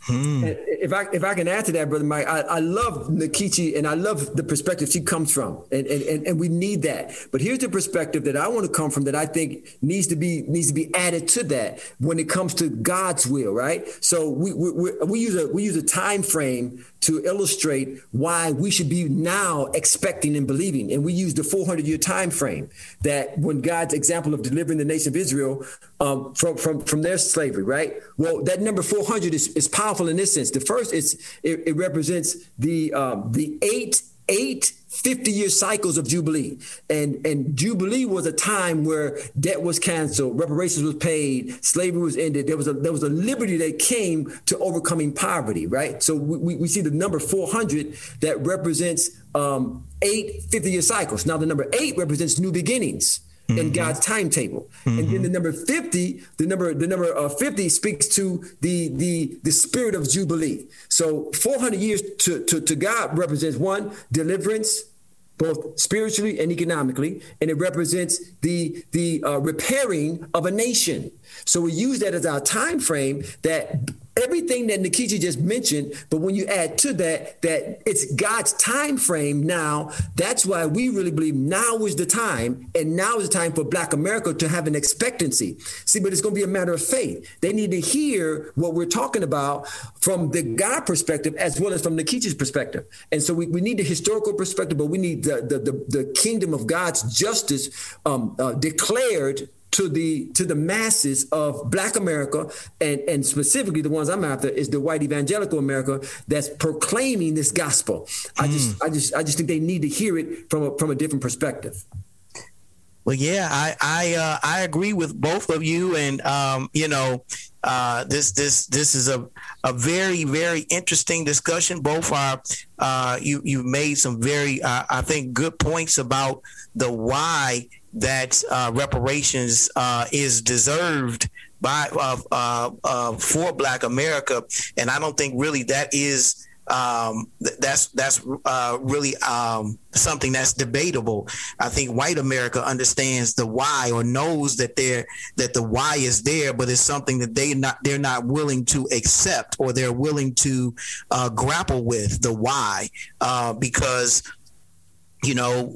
Hmm. If I if I can add to that, brother Mike, I, I love Nkechi and I love the perspective she comes from, and, and and we need that. But here's the perspective that I want to come from that I think needs to be needs to be added to that when it comes to God's will, right? So we we, we use a we use a time frame to illustrate why we should be now expecting and believing. And we use the 400 year time frame that when God's example of delivering the nation of Israel um, from, from, from their slavery, right? Well, that number 400 is, is powerful in this sense. The first is it, it represents the um, the eight eight 50 year cycles of Jubilee. And, and Jubilee was a time where debt was canceled, reparations was paid, slavery was ended. There was a, there was a liberty that came to overcoming poverty, right? So we, we see the number 400 that represents um, eight 50 year cycles. Now, the number eight represents new beginnings in mm-hmm. God's timetable. Mm-hmm. And then mm-hmm. the number 50, the number the number uh, 50 speaks to the the the spirit of jubilee. So 400 years to to, to God represents one deliverance, both spiritually and economically, and it represents the the uh, repairing of a nation. So we use that as our time frame that everything that Nkechi just mentioned, but when you add to that that it's God's time frame now, that's why we really believe now is the time, and now is the time for Black America to have an expectancy. See, but it's going to be a matter of faith. They need to hear what we're talking about from the God perspective as well as from Nkechi's perspective. And so we, we need the historical perspective, but we need the the, the, the kingdom of God's justice um, uh, declared to the to the masses of black america and and specifically the ones i'm after is the white evangelical america that's proclaiming this gospel i just Hmm. i just i just think they need to hear it from a from a different perspective Well, yeah, I I uh, I agree with both of you, and um, you know, uh, this this this is a a very very interesting discussion. Both are uh, you you made some very uh, I think good points about the why that uh, reparations uh, is deserved by uh, uh, uh, for Black America, and I don't think really that is um, th- that's that's uh, really um, something that's debatable. I think white America understands the why or knows that they're that the why is there, but it's something that they not they're not willing to accept or they're willing to grapple with the why because you know,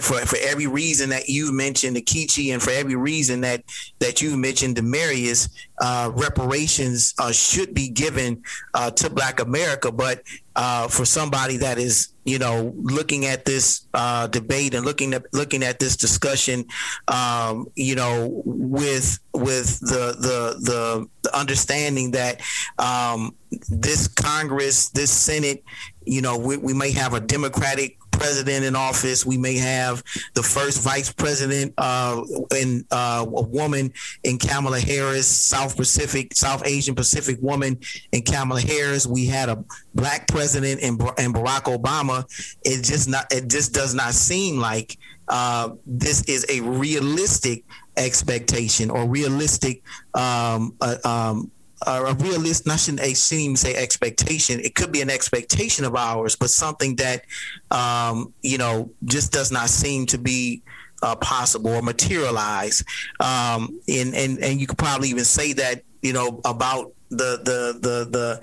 for, for every reason that you mentioned, Nkechi, and for every reason that that you mentioned, Demarius, uh, reparations uh, should be given uh, to Black America. But uh, for somebody that is, you know, looking at this uh, debate and looking at looking at this discussion, um, you know, with with the the the, the understanding that um, this Congress, this Senate, you know, we, we may have a Democratic president in office. We may have the first vice president uh, in uh, a woman in Kamala Harris, South Pacific, South Asian Pacific woman in Kamala Harris. We had a black president in, Barack Obama. It just not. It just does not seem like uh, this is a realistic expectation or realistic um, uh, a realist, I shouldn't, even say expectation. It could be an expectation of ours, but something that, um, you know, just does not seem to be uh, possible or materialize. Um, and, and, and you could probably even say that, you know, about the, the, the, the,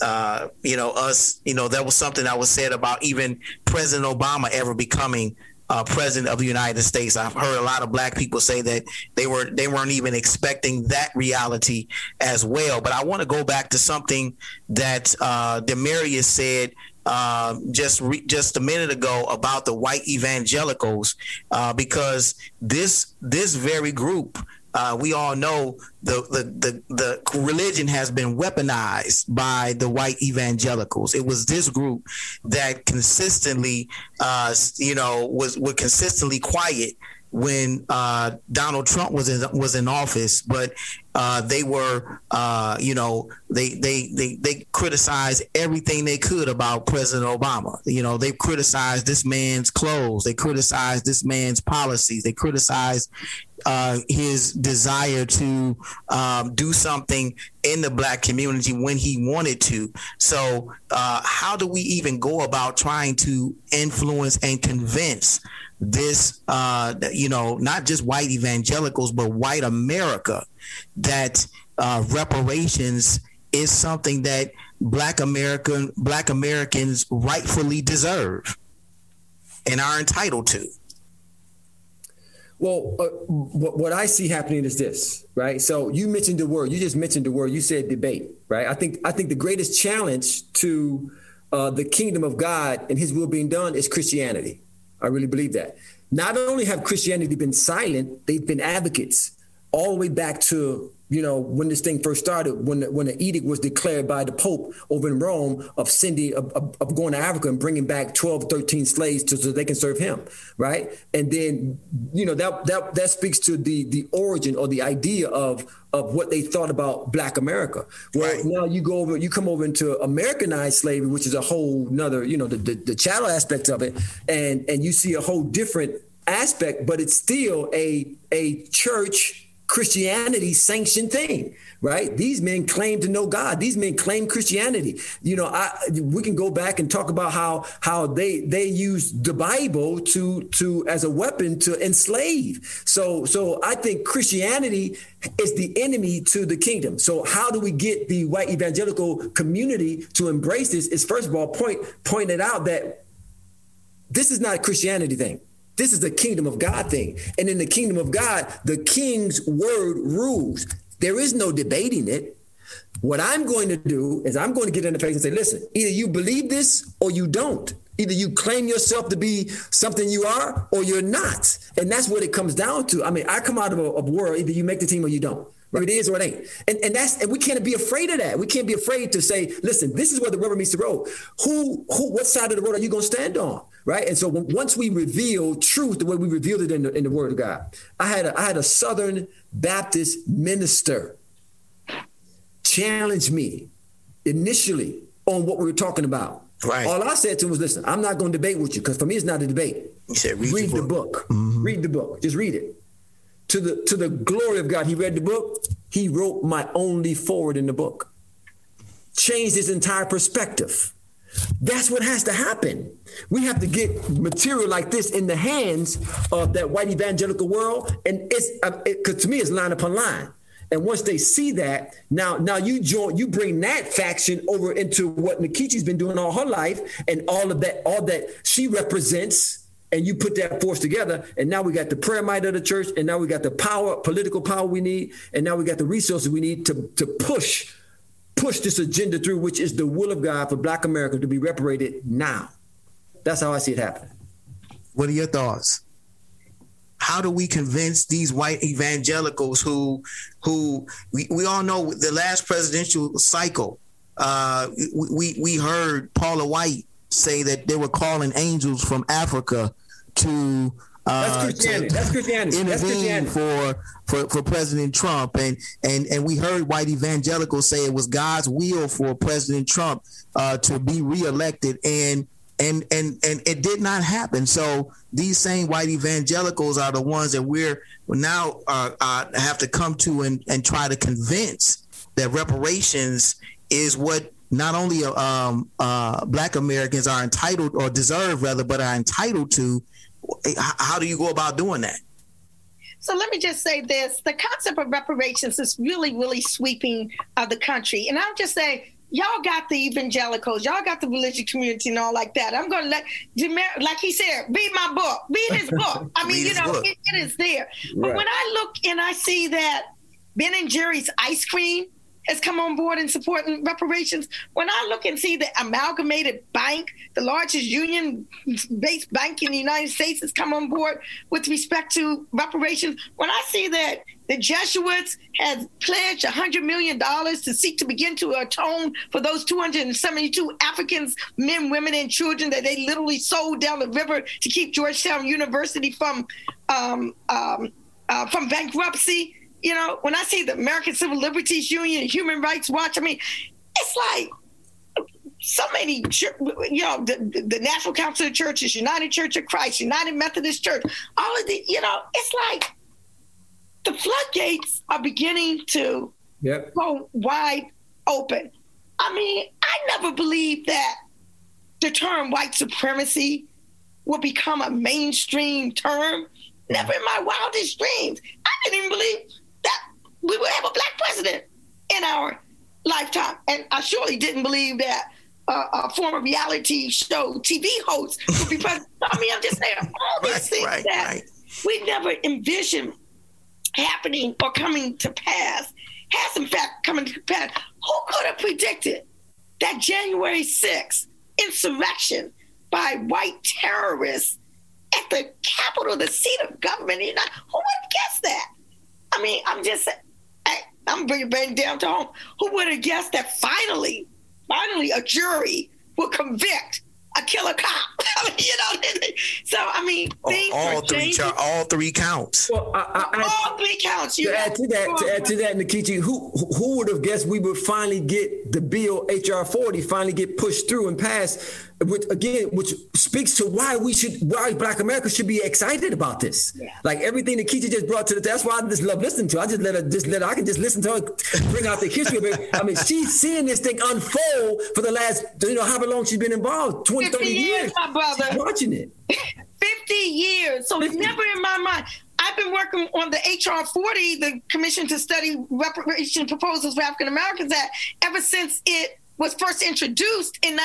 uh, you know, us, you know, that was something that was said about even President Obama ever becoming uh, president of the United States. I've heard a lot of black people say that they were they weren't even expecting that reality as well. But I want to go back to something that uh, Demarius said uh, just re- just a minute ago about the white evangelicals, uh, because this this very group. Uh, we all know the, the the the religion has been weaponized by the white evangelicals. It was this group that consistently, uh, you know, was were consistently quiet when uh, Donald Trump was in was in office, but uh, they were, uh, you know, they they they they criticized everything they could about President Obama. You know, they criticized this man's clothes, they criticized this man's policies, they criticized uh, his desire to um, do something in the black community when he wanted to. So, uh, how do we even go about trying to influence and convince? This uh you know not just white evangelicals but white america that uh reparations is something that black american black americans rightfully deserve and are entitled to well, uh, what, I see happening is this, right? So you mentioned the word. You just mentioned the word. You said debate, right? I think I think the greatest challenge to uh, the kingdom of God and His will being done is Christianity. I really believe that. Not only have Christianity been silent, they've been advocates all the way back to you know when this thing first started, when the, when the edict was declared by the Pope over in Rome of sending of, of, going to Africa and bringing back 12, 13 slaves to, so they can serve him, right? And then you know that that that speaks to the the origin or the idea of of what they thought about Black America. Well, right. now you go over, you come over into Americanized slavery, which is a whole another, you know, the, the the chattel aspect of it, and and you see a whole different aspect, but it's still a a church Christianity sanctioned thing, right? These men claim to know God. These men claim Christianity. You know, I we can go back and talk about how how they they use the Bible to to as a weapon to enslave. So so I think Christianity is the enemy to the kingdom. So how do we get the white evangelical community to embrace this? Is first of all point pointed out that this is not a Christianity thing. This is the kingdom of God thing. And in the kingdom of God, the king's word rules. There is no debating it. What I'm going to do is I'm going to get in the face and say, listen, either you believe this or you don't. Either you claim yourself to be something you are or you're not. And that's what it comes down to. I mean, I come out of a, a world, either you make the team or you don't. Right? It is or it ain't. And, and that's and we can't be afraid of that. We can't be afraid to say, listen, this is where the rubber meets the road. Who who what side of the road are you going to stand on? Right? And so once we reveal truth the way we revealed it in the, in the Word of God, I had a, I had a Southern Baptist minister challenge me initially on what we were talking about. Right. All I said to him was, "Listen, I'm not going to debate with you because for me it's not a debate. He said, read, read the book. book. Mm-hmm. Read the book. Just read it. To the to the glory of God, he read the book. He wrote my only forward in the book. Changed his entire perspective. That's what has to happen. We have to get material like this in the hands of that white evangelical world, and it's because uh, it, to me it's line upon line. And once they see that, now now you join, you bring that faction over into what Nkechi's been doing all her life, and all of that, all that she represents, and you put that force together, and now we got the prayer might of the church, and now we got the power, political power we need, and now we got the resources we need to to push push this agenda through, which is the will of God for Black America to be reparated now. That's how I see it happening. What are your thoughts? How do we convince these white evangelicals who, who we, we all know the last presidential cycle, uh, we we heard Paula White say that they were calling angels from Africa to that's uh, Christianity. That's Christianity. Intervene That's Christianity. for for for President Trump, and and and we heard white evangelicals say it was God's will for President Trump uh, to be reelected, and and and and it did not happen. So these same white evangelicals are the ones that we're now uh, uh, have to come to and and try to convince that reparations is what not only um, uh, Black Americans are entitled or deserve rather, but are entitled to how do you go about doing that? So let me just say this: the concept of reparations is really, really sweeping uh, the country, and I'll just say. Y'all got the evangelicals, y'all got the religious community and all like that. I'm going to let, like he said, read my book, read his book. I mean, you know, it, it is there. But when I look and I see that Ben and Jerry's ice cream has come on board in supporting reparations. When I look and see the amalgamated bank, the largest union-based bank in the United States, has come on board with respect to reparations. When I see that the Jesuits have pledged $100 million to seek to begin to atone for those 272 Africans, men, women, and children that they literally sold down the river to keep Georgetown University from um, um, uh, from bankruptcy you know, when I see the American Civil Liberties Union, Human Rights Watch, I mean, it's like so many, you know, the, the National Council of Churches, United Church of Christ, United Methodist Church, all of the, you know, it's like the floodgates are beginning to yep. go wide open. I mean, I never believed that the term white supremacy would become a mainstream term. Never in my wildest dreams. I didn't even believe we will have a black president in our lifetime. And I surely didn't believe that uh, a former reality show TV host would be president. I mean, I'm just saying all these right, things right, that right. we never envisioned happening or coming to pass has in fact coming to pass. Who could have predicted that January 6th insurrection by white terrorists at the capital, the seat of government? Who would have guessed that? I mean, I'm just I'm bringing back down to home. Who would have guessed that finally, finally, a jury will convict a killer cop? you know, so I mean, things all are three changing. char- all three counts. Well, I, I, I, all three counts. You to add to that, to add to that, Nkechi, who who would have guessed we would finally get the bill HR 40 finally get pushed through and passed, which again, which speaks to why we should, why Black America should be excited about this. Like everything Nkechi just brought to the, that's why I just love listening to. her. I just let her, just let her, I can just listen to her bring out the history of it. I mean, she's seeing this thing unfold for the last, you know, however long she's been involved, 20, 30 years. my brother. She's watching it. 50 years. So it's never in my mind. I've been working on the HR 40, the Commission to Study Reparation Proposals for African Americans Act, ever since it was first introduced in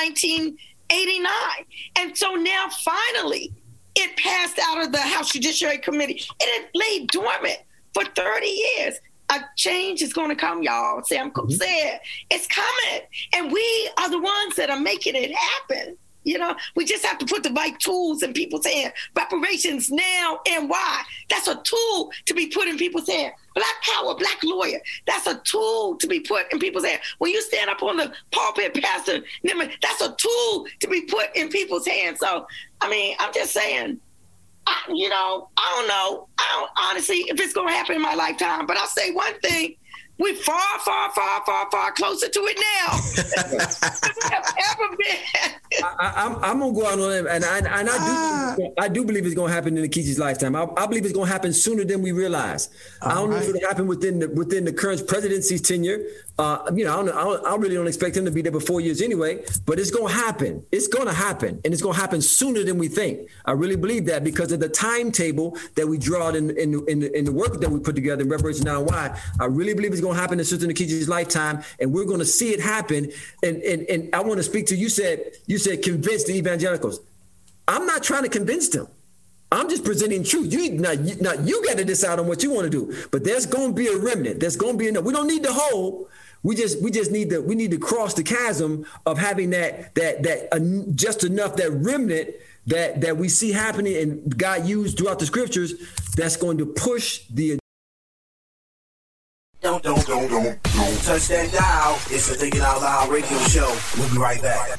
1989. And so now finally it passed out of the House Judiciary Committee. It had laid dormant for 30 years. A change is going to come, y'all. Sam Cooke mm-hmm. said it's coming. And we are the ones that are making it happen. You know, we just have to put the right tools in people's hands. Reparations now and why? That's a tool to be put in people's hands. Black power, black lawyer. That's a tool to be put in people's hands. When you stand up on the pulpit, Pastor that's a tool to be put in people's hands. So, I mean, I'm just saying, I, you know, I don't know. I don't honestly if it's going to happen in my lifetime. But I'll say one thing: we're far, far, far, far, far closer to it now than we have ever been. I, I'm, I'm gonna go out on it, and I and I do ah. I do believe it's gonna happen in Nkechi's lifetime. I, I believe it's gonna happen sooner than we realize. I don't know if it'll happen within the within the current presidency's tenure. Uh, you know, I, don't, I, don't, I really don't expect him to be there for four years anyway. But it's gonna happen. It's gonna happen, and it's gonna happen sooner than we think. I really believe that because of the timetable that we draw in in in, the, in the work that we put together in Reparation Now Why. I really believe it's gonna happen in Sister Nkechi's lifetime, and we're gonna see it happen. And and and I want to speak to you. Said you said convince the evangelicals. I'm not trying to convince them. I'm just presenting truth. You now, you, now you got to decide on what you want to do. But there's going to be a remnant. There's going to be enough. We don't need the whole. We just we just need to we need to cross the chasm of having that that that uh, just enough that remnant that that we see happening and God used throughout the scriptures. That's going to push the Don't, don't, don't, don't, don't touch that dial. It's the Thinking Out Loud radio show. We'll be right back.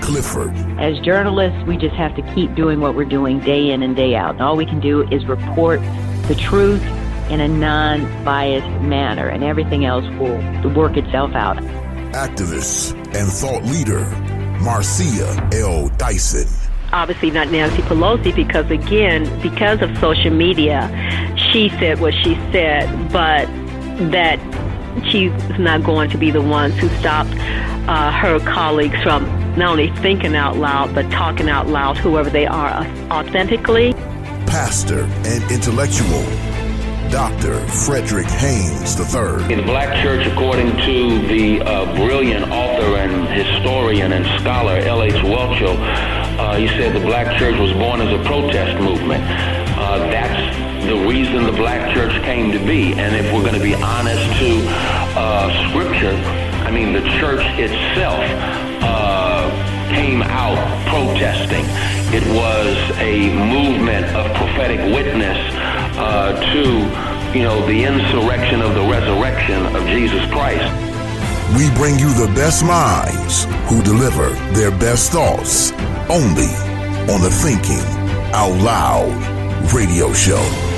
Clifford. As journalists, we just have to keep doing what we're doing day in and day out. And all we can do is report the truth in a non biased manner, and everything else will work itself out. Activist and thought leader, Marcia L. Dyson. obviously not Nancy Pelosi because again, because of social media, she said what she said, but that she's not going to be the ones who stopped uh, her colleagues from not only thinking out loud but talking out loud, whoever they are, authentically. Pastor and intellectual, Dr. Frederick Haynes III. The Black Church, according to the uh, brilliant author and historian and scholar L.H. Welcho, uh, he said the Black Church was born as a protest movement. Uh, that's the reason the Black Church came to be. And if we're going to be honest to uh, Scripture, I mean, the church itself came out protesting. It was a movement of prophetic witness uh, to, you know, the insurrection of the resurrection of Jesus Christ. We bring you the best minds who deliver their best thoughts only on the Thinking Out Loud radio show.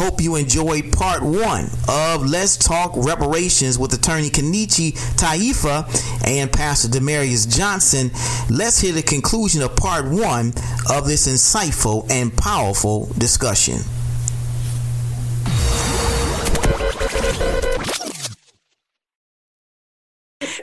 Hope you enjoyed part one of Let's Talk Reparations with attorney Nkechi Taifa and Pastor Demarius Johnson. Let's hear the conclusion of part one of this insightful and powerful discussion.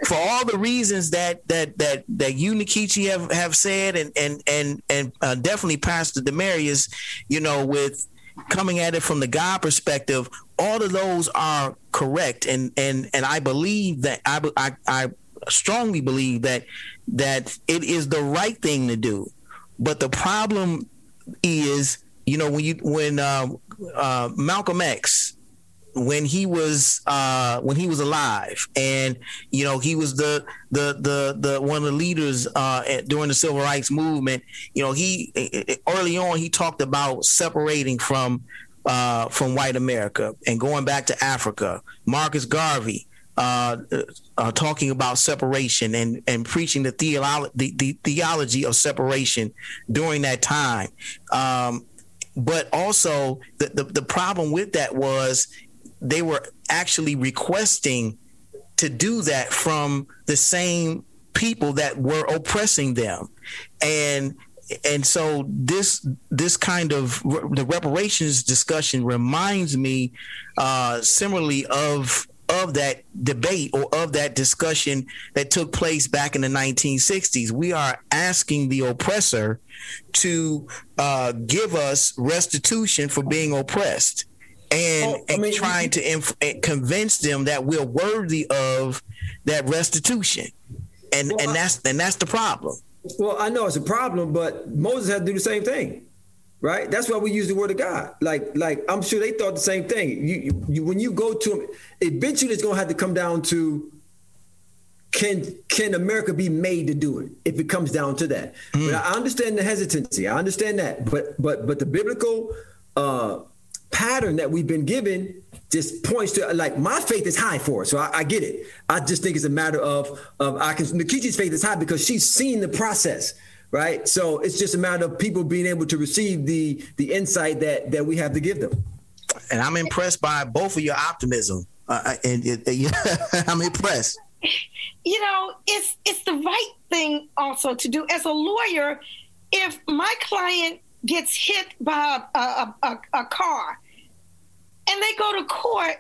for all the reasons that that that that you Nkechi have have said and and and and uh, definitely Pastor Demarius, you know, with coming at it from the God perspective, all of those are correct, and and and I believe that I I, I strongly believe that that it is the right thing to do, but the problem is, you know, when you when uh, uh, Malcolm X when he was uh, when he was alive, and you know he was the the the the one of the leaders uh, at, during the civil rights movement. You know, he early on he talked about separating from uh, from white America and going back to Africa. Marcus Garvey. Uh, uh, talking about separation and, and preaching the, theolo- the, the theology of separation during that time. Um, but also the, the, the problem with that was they were actually requesting to do that from the same people that were oppressing them and and so this this kind of the reparations discussion reminds me uh, similarly of of that debate or of that discussion that took place back in the 1960s. We are asking the oppressor to uh, give us restitution for being oppressed and, well, and mean, trying to inf- convince them that we're worthy of that restitution, and well, and that's and that's the problem. Well, I know it's a problem, but Moses had to do the same thing, right? That's why we use the word of God. Like like I'm sure they thought the same thing. You, you when you go to them, eventually it's gonna have to come down to can can America be made to do it if it comes down to that? Mm. I understand the hesitancy. I understand that, but but but the biblical. Uh, pattern that we've been given just points to like my faith is high for it. So I, I get it. I just think it's a matter of of I can Nkechi's faith is high because she's seen the process, right? So it's just a matter of people being able to receive the the insight that that we have to give them. And I'm impressed by both of your optimism. Uh, and I'm impressed. You know, it's it's the right thing also to do as a lawyer. If my client gets hit by a, a, a, a car and they go to court,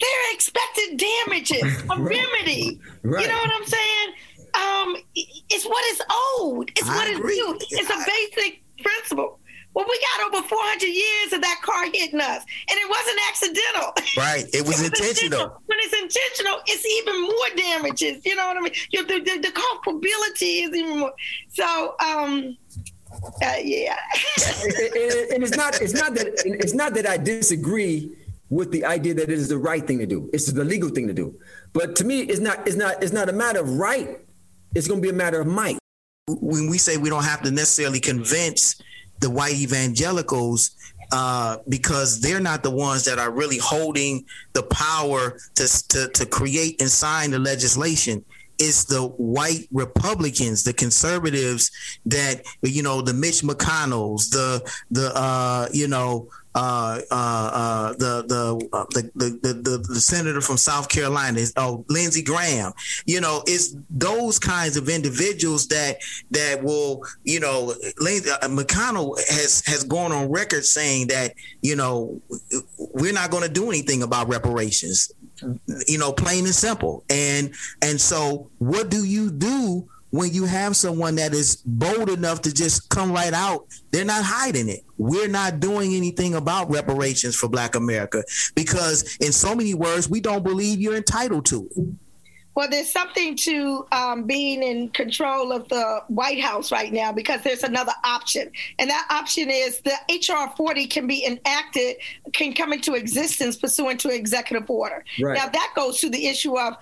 they're expected damages, a remedy. Right. You know what I'm saying? Um, it's what is owed. It's I what is due. It's a basic principle. Well, we got over 400 years of that car hitting us, and it wasn't accidental. Right, it was, it was intentional. intentional. When it's intentional, it's even more damages. You know what I mean? The, the, the culpability is even more. So, um, uh, yeah. and, and, it's not it's not that it's not that I disagree with the idea that it is the right thing to do. It's the legal thing to do. But to me, it's not it's not it's not a matter of right. It's going to be a matter of might. When we say we don't have to necessarily convince the white evangelicals uh, because they're not the ones that are really holding the power to, to, to create and sign the legislation it's the white Republicans, the conservatives that you know, the Mitch McConnells, the the uh, you know, uh, uh, uh, the, the, uh, the, the, the, the senator from South Carolina oh Lindsey Graham. You know, it's those kinds of individuals that that will you know Lindsey, uh, McConnell has has gone on record saying that you know we're not going to do anything about reparations you know, plain and simple. And and so what do you do when you have someone that is bold enough to just come right out, they're not hiding it. We're not doing anything about reparations for Black America because, in so many words, we don't believe you're entitled to it. Well, there's something to um, being in control of the White House right now because there's another option. And that option is the H.R. 40 can be enacted, can come into existence pursuant to executive order. Right. Now, that goes to the issue of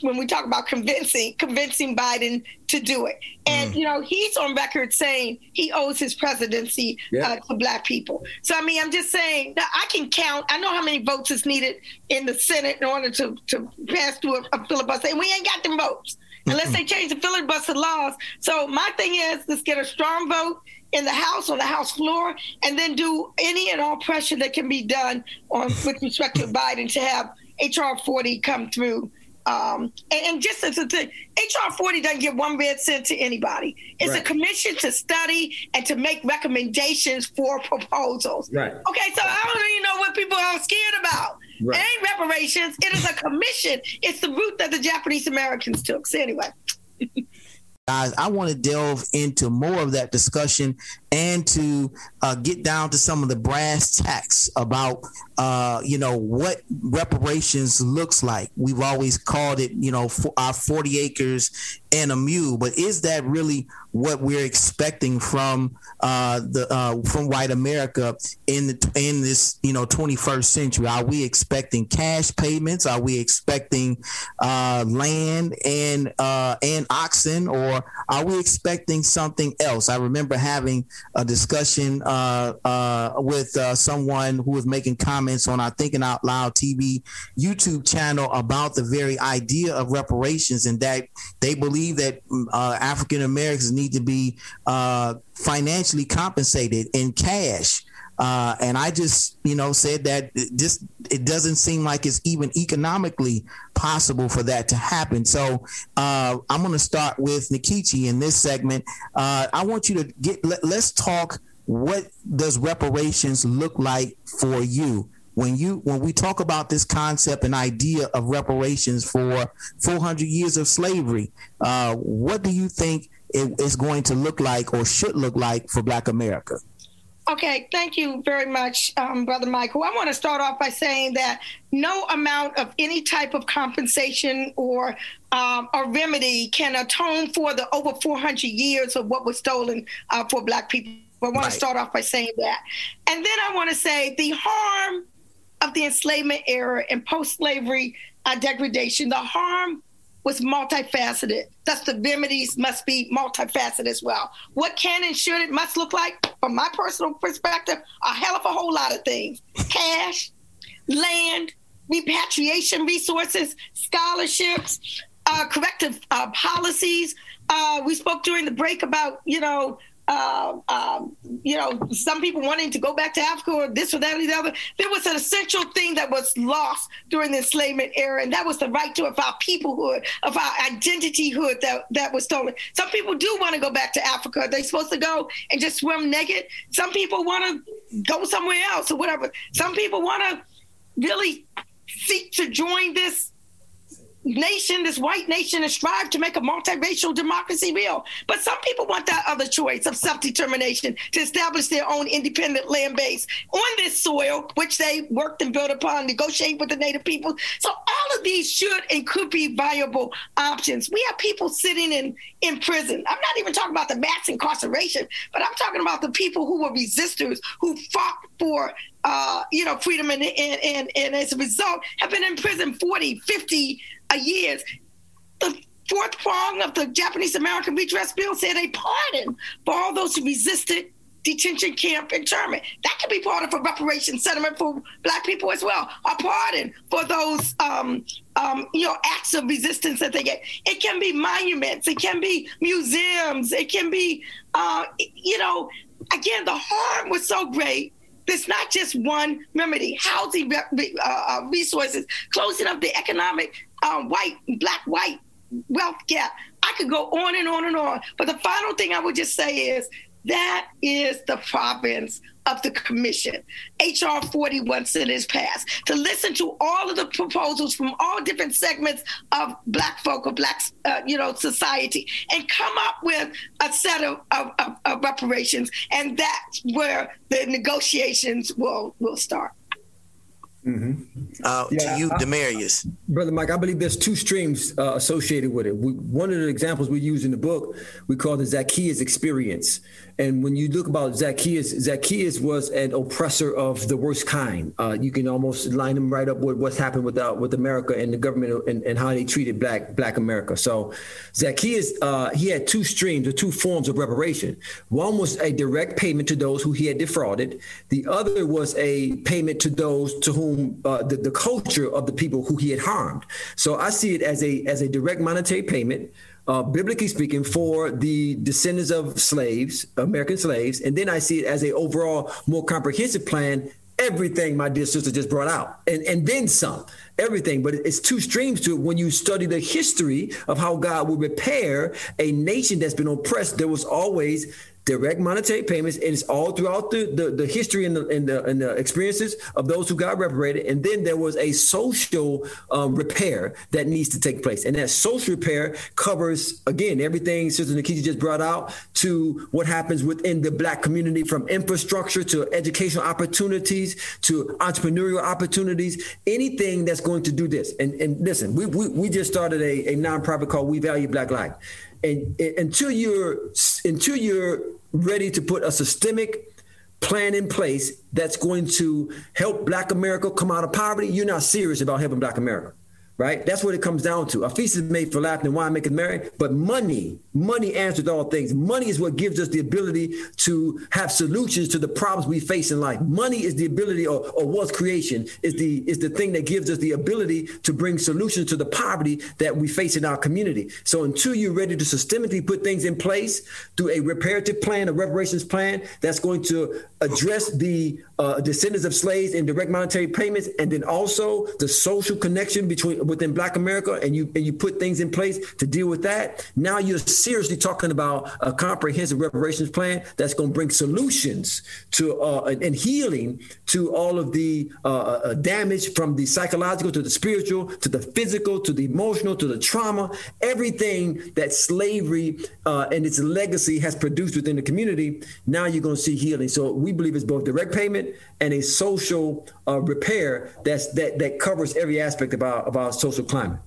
when we talk about convincing convincing Biden to do it. And mm. you know, he's on record saying he owes his presidency yeah. uh, to black people. So I mean, I'm just saying that I can count. I know how many votes is needed in the Senate in order to to pass through a, a filibuster, and we ain't got them votes unless they change the filibuster laws. So my thing is, let's get a strong vote in the House on the House floor, and then do any and all pressure that can be done on with respect to Biden to have HR 40 come through um, and, and, just as a thing, HR 40 doesn't give one red cent to anybody. It's right. a commission to study and to make recommendations for proposals. Right. Okay, so I don't even know what people are scared about. Right. It ain't reparations. It is a commission. It's the route that the Japanese Americans took. So anyway. guys, I want to delve into more of that discussion and to uh, get down to some of the brass tacks about, uh, you know, what reparations looks like. We've always called it, you know, for our 40 acres and a mule, but is that really what we're expecting from uh, the uh, from white America in the in this you know 21st century? Are we expecting cash payments? Are we expecting uh, land and uh, and oxen, or are we expecting something else? I remember having a discussion uh, uh, with someone who was making comments on our Thinking Out Loud TV YouTube channel about the very idea of reparations and that they believe that African Americans need to be uh, financially compensated in cash. Uh, and I just, you know, said that just it doesn't seem like it's even economically possible for that to happen. So uh, I'm going to start with Nkechi in this segment. Uh, I want you to get let, let's talk. What does reparations look like for you? when you when we talk about this concept and idea of reparations for 400 years of slavery uh, what do you think it is going to look like or should look like for Black America? Okay, thank you very much, um, Brother Michael. I want to start off by saying that no amount of any type of compensation or um, or remedy can atone for the over 400 years of what was stolen uh, for Black people. I want right. to start off by saying that. And then I want to say the harm of the enslavement era and post slavery uh, degradation, the harm was multifaceted. Thus, the remedies must be multifaceted as well. What can and should it must look like, from my personal perspective, a hell of a whole lot of things cash, land, repatriation resources, scholarships, uh, corrective uh, policies. Uh, we spoke during the break about, you know, uh, um, you know, some people wanting to go back to Africa or this or that or the other. There was an essential thing that was lost during the enslavement era, and that was the right to of our peoplehood, of our identityhood that, that was stolen. Some people do want to go back to Africa. They're supposed to go and just swim naked. Some people want to go somewhere else or whatever. Some people want to really seek to join this nation, this white nation, and strive to make a multiracial democracy real. But some people want that other choice of self determination to establish their own independent land base on this soil, which they worked and built upon, negotiate with the native people. So all of these should and could be viable options. We have people sitting in, in prison. I'm not even talking about the mass incarceration, but I'm talking about the people who were resistors, who fought for uh, you know, freedom and, and, and, and as a result have been in prison 40, 50 years. The fourth prong of the Japanese American Redress Bill said a pardon for all those who resisted detention camp internment. That could be part of a reparation settlement for black people as well. A pardon for those um, um, you know acts of resistance that they get. It can be monuments. It can be museums. It can be uh, you know again the harm was so great. There's not just one remedy. Housing uh, uh, resources, closing up the economic um, white, black, white wealth gap. I could go on and on and on. But the final thing I would just say is that is the province of the commission. HR 40 once it is passed to listen to all of the proposals from all different segments of Black folk or Black, uh, you know, society, and come up with a set of, of, of, of reparations, and that's where the negotiations will will start. Mm-hmm. Uh, yeah, to you, Demarius. Brother Mike, I believe there's two streams uh, associated with it. We, one of the examples we use in the book, we call the Zacchaeus experience. And when you look about Zacchaeus, Zacchaeus was an oppressor of the worst kind. Uh, you can almost line him right up with what's happened with uh, with America and the government and, and, how they treated black black America. So Zacchaeus, uh, he had two streams or two forms of reparation. One was a direct payment to those who he had defrauded. The other was a payment to those to whom uh, the, the culture of the people who he had harmed. So I see it as a as a direct monetary payment uh, biblically speaking, for the descendants of slaves, American slaves, and then I see it as a overall more comprehensive plan. Everything my dear sister just brought out, and and then some, everything. But it's two streams to it. When you study the history of how God will repair a nation that's been oppressed, there was always direct monetary payments. And it's all throughout the, the, the history and the, and the, and, the, experiences of those who got reparated. And then there was a social um, repair that needs to take place. And that social repair covers, again, everything Sister Nkechi just brought out to what happens within the Black community from infrastructure to educational opportunities to entrepreneurial opportunities, anything that's going to do this. And, and listen, we, we, we just started a, a nonprofit called We Value Black Life and, and until you're until you're ready to put a systemic plan in place that's going to help Black America come out of poverty, you're not serious about helping Black America right? That's what it comes down to. A feast is made for laughter and wine maketh merry, but money, money answers all things. Money is what gives us the ability to have solutions to the problems we face in life. Money is the ability, or, or wealth creation is the is the thing that gives us the ability to bring solutions to the poverty that we face in our community. So until you're ready to systemically put things in place through a reparative plan, a reparations plan that's going to address the uh, descendants of slaves and direct monetary payments, and then also the social connection between within Black America, and you and you put things in place to deal with that. Now you're seriously talking about a comprehensive reparations plan that's going to bring solutions to uh, and healing to all of the uh, uh, damage from the psychological to the spiritual to the physical to the emotional to the trauma, everything that slavery uh, and its legacy has produced within the community. Now you're going to see healing. So we believe it's both direct payment and a social uh, repair that's that that covers every aspect of our of our social climate.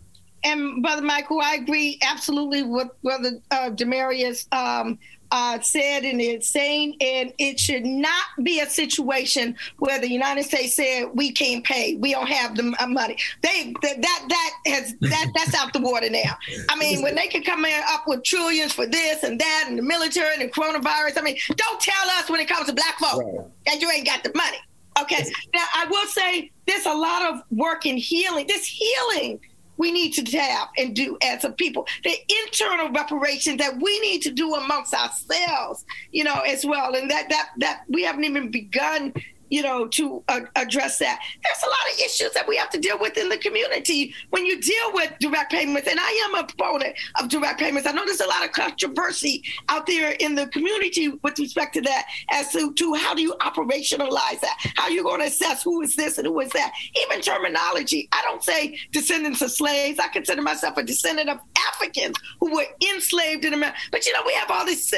And Brother Michael, I agree absolutely with Brother uh, Demarius um, uh, said and it's saying, and it should not be a situation where the United States said we can't pay, we don't have the uh, money. They that that, that has that that's out the water now. I mean, when they can come in up with trillions for this and that and the military and the coronavirus. I mean, don't tell us when it comes to black folks right. that you ain't got the money. Okay. Now I will say there's a lot of work in healing. This healing we need to tap and do as a people. The internal reparations that we need to do amongst ourselves, you know, as well. And that that that we haven't even begun you know, to uh, address that. There's a lot of issues that we have to deal with in the community when you deal with direct payments. And I am a proponent of direct payments. I know there's a lot of controversy out there in the community with respect to that as to, to how do you operationalize that? How are you going to assess who is this and who is that? Even terminology. I don't say descendants of slaves. I consider myself a descendant of Africans who were enslaved in America. But, you know, we have all these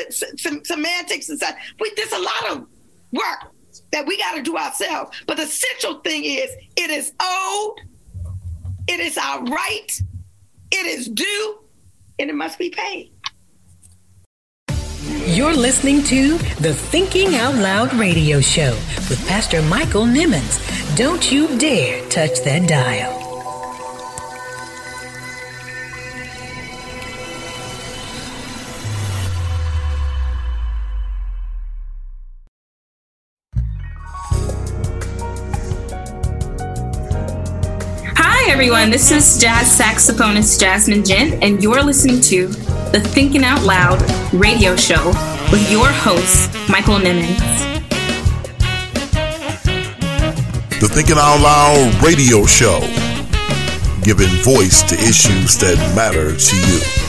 semantics and stuff. We, there's a lot of work that we got to do ourselves. But the central thing is it is owed, it is our right, it is due, and it must be paid. You're listening to the Thinking Out Loud radio show with Pastor Michael Nimmons. Don't you dare touch that dial. Everyone. This is jazz saxophonist Jasmine Gent, and you're listening to the Thinking Out Loud radio show with your host, Michael Nimmons. The Thinking Out Loud radio show, giving voice to issues that matter to you.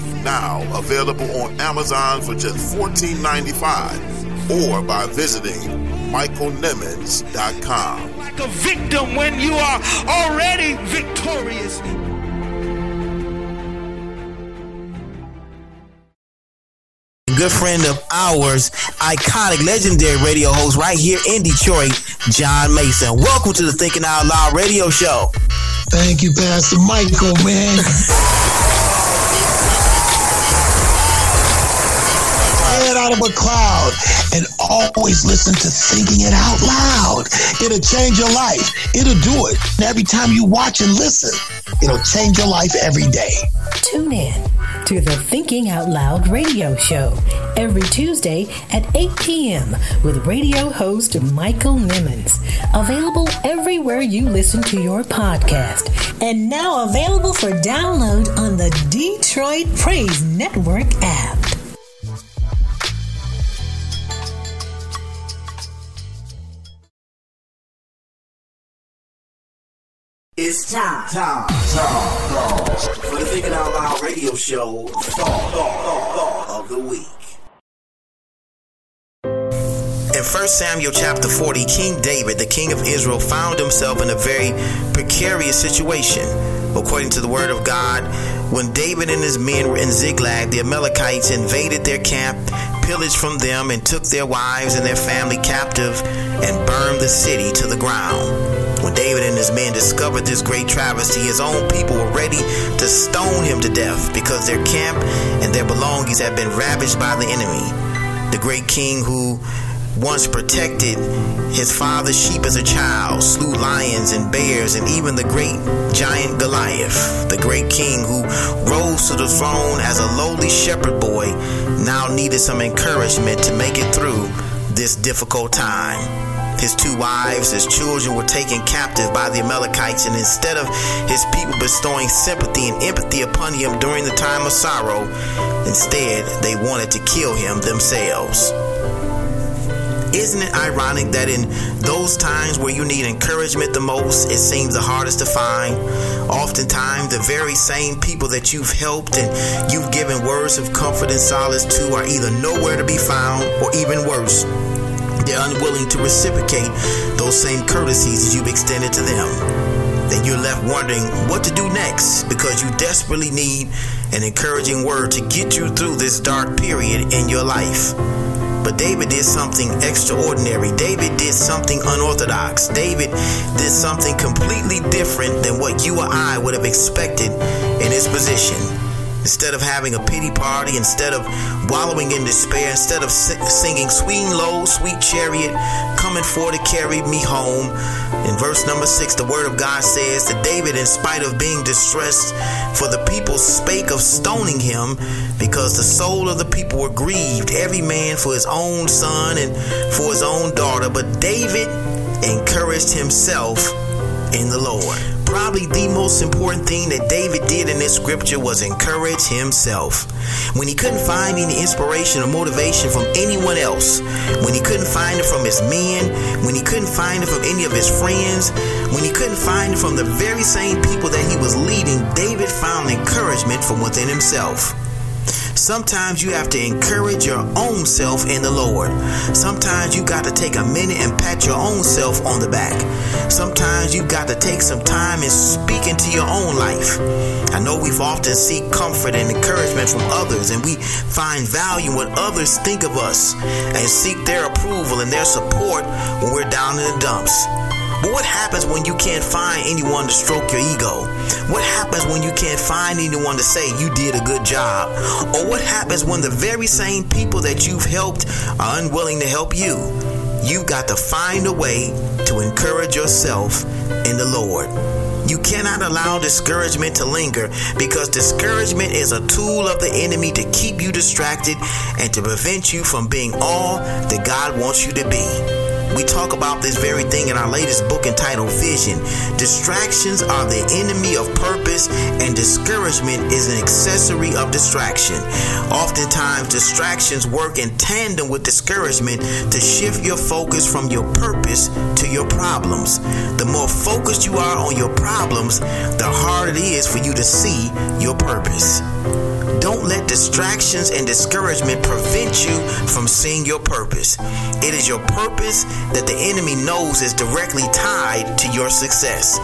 now, available on Amazon for just $14.95 or by visiting michaelnimmons.com. Like a victim when you are already victorious. good friend of ours, iconic, legendary radio host right here in Detroit, John Mason. Welcome to the Thinking Out Loud radio show. Thank you, Pastor Michael, man. out of a cloud and always listen to thinking it out loud. It'll change your life. It'll do it. And every time you watch and listen, it'll change your life every day. Tune in to the Thinking Out Loud radio show every Tuesday at 8 p.m. with radio host Michael Nimmons. Available everywhere you listen to your podcast. And now available for download on the Detroit Praise Network app. It's time, time, time, time. for the Thinking Out Loud radio show, thought, thought, thought of the week. In 1 Samuel chapter 40, King David, the king of Israel, found himself in a very precarious situation. According to the word of God, when David and his men were in Ziklag, the Amalekites invaded their camp, pillaged from them, and took their wives and their family captive and burned the city to the ground. When David and his men discovered this great travesty, his own people were ready to stone him to death because their camp and their belongings had been ravaged by the enemy. The great king who once protected his father's sheep as a child, slew lions and bears, and even the great giant Goliath. The great king who rose to the throne as a lowly shepherd boy now needed some encouragement to make it through this difficult time. His two wives, his children were taken captive by the Amalekites, and instead of his people bestowing sympathy and empathy upon him during the time of sorrow, instead they wanted to kill him themselves. Isn't it ironic that in those times where you need encouragement the most, it seems the hardest to find? Oftentimes, the very same people that you've helped and you've given words of comfort and solace to are either nowhere to be found or even worse, they're unwilling to reciprocate those same courtesies that you've extended to them. Then you're left wondering what to do next because you desperately need an encouraging word to get you through this dark period in your life. But David did something extraordinary. David did something unorthodox. David did something completely different than what you or I would have expected in his position. Instead of having a pity party, instead of wallowing in despair, instead of singing sweet low, sweet chariot, coming for to carry me home. In verse number six, the word of God says that David, in spite of being distressed, for the people spake of stoning him, because the soul of the people were grieved, every man for his own son and for his own daughter. But David encouraged himself in the Lord probably the most important thing that David did in this scripture was encourage himself. When he couldn't find any inspiration or motivation from anyone else, when he couldn't find it from his men, when he couldn't find it from any of his friends, when he couldn't find it from the very same people that he was leading, David found encouragement from within himself. Sometimes you have to encourage your own self in the Lord. Sometimes you got to take a minute and pat your own self on the back. Sometimes you got to take some time and speak into your own life. I know we've often seek comfort and encouragement from others and we find value when others think of us and seek their approval and their support when we're down in the dumps. But what happens when you can't find anyone to stroke your ego? What happens when you can't find anyone to say you did a good job? Or what happens when the very same people that you've helped are unwilling to help you? You've got to find a way to encourage yourself in the Lord. You cannot allow discouragement to linger because discouragement is a tool of the enemy to keep you distracted and to prevent you from being all that God wants you to be. We talk about this very thing in our latest book entitled Vision. Distractions are the enemy of purpose, and discouragement is an accessory of distraction. Oftentimes, distractions work in tandem with discouragement to shift your focus from your purpose to your problems. The more focused you are on your problems, the harder it is for you to see your purpose. Don't let distractions and discouragement prevent you from seeing your purpose. It is your purpose that the enemy knows is directly tied to your success.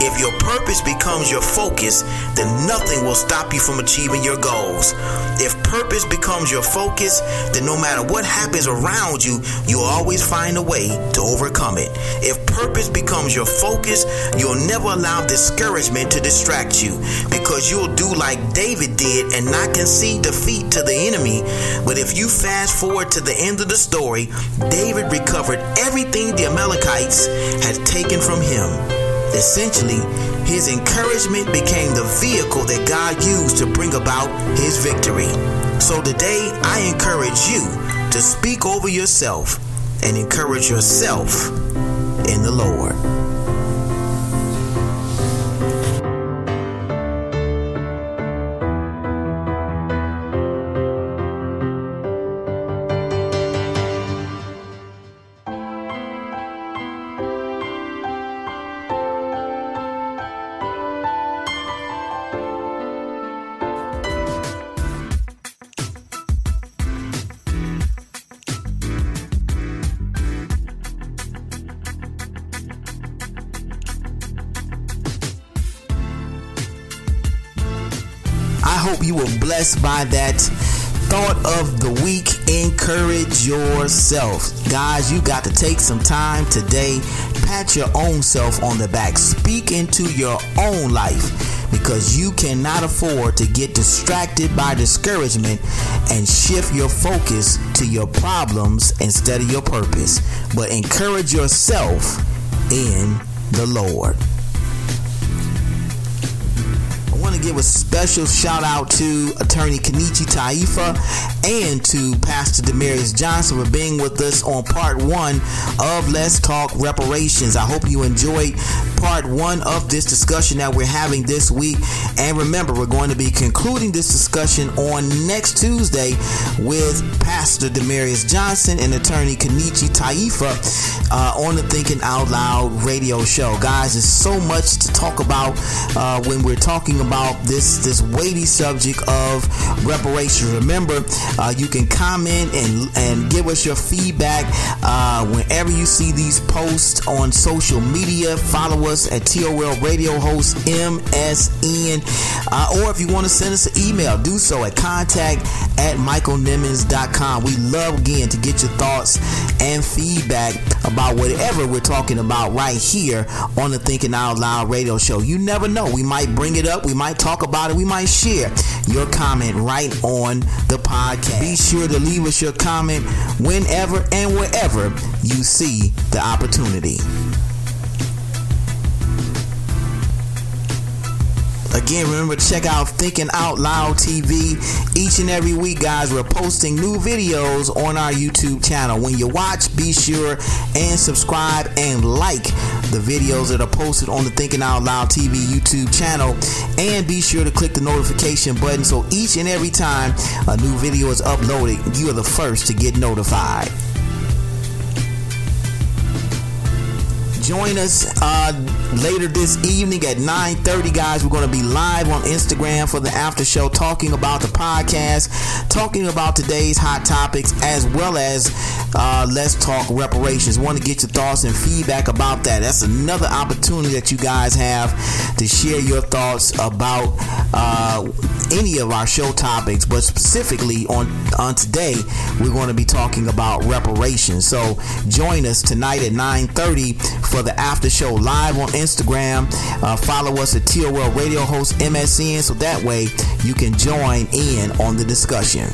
If your purpose becomes your focus, then nothing will stop you from achieving your goals. If purpose becomes your focus, then no matter what happens around you, you'll always find a way to overcome it. If purpose becomes your focus, you'll never allow discouragement to distract you because you'll do like David did and not see defeat to the enemy. But if you fast forward to the end of the story, David recovered everything the Amalekites had taken from him. Essentially, his encouragement became the vehicle that God used to bring about his victory. So today, I encourage you to speak over yourself and encourage yourself in the Lord. Blessed by that thought of the week encourage yourself. Guys you got to take some time today. Pat your own self on the back. Speak into your own life because you cannot afford to get distracted by discouragement and shift your focus to your problems instead of your purpose. But encourage yourself in the lord give a special shout out to attorney Nkechi Taifa and to Pastor Demarius Johnson for being with us on part one of Let's Talk Reparations. I hope you enjoyed part one of this discussion that we're having this week. And remember, we're going to be concluding this discussion on next Tuesday with Pastor Demarius Johnson and attorney Nkechi Taifa uh, on the Thinking Out Loud radio show. Guys, there's so much to talk about uh, when we're talking about this this weighty subject of reparations. Remember, uh, you can comment and and give us your feedback uh, whenever you see these posts on social media. Follow us at TOL Radio Host MSN, uh, or if you want to send us an email, do so at contact at michaelnimmons.com. We love again to get your thoughts and feedback about whatever we're talking about right here on the Thinking Out Loud radio show. You never know. We might bring it up. We might talk about it. We might share your comment right on the podcast. Be sure to leave us your comment whenever and wherever you see the opportunity. Again, remember to check out Thinking Out Loud TV. Each and every week, guys, we're posting new videos on our YouTube channel. When you watch, be sure and subscribe and like the videos that are posted on the Thinking Out Loud TV YouTube channel. And be sure to click the notification button so each and every time a new video is uploaded, you are the first to get notified. Join us uh, later this evening at 9.30, guys. We're going to be live on Instagram for the after show talking about the podcast, talking about today's hot topics, as well as uh, Let's Talk Reparations. Want to get your thoughts and feedback about that. That's another opportunity that you guys have to share your thoughts about uh, any of our show topics, but specifically on, on today, we're going to be talking about reparations. So join us tonight at 9.30 for the after show live on Instagram. Uh, follow us at TOL Radio Host MSN so that way you can join in on the discussion.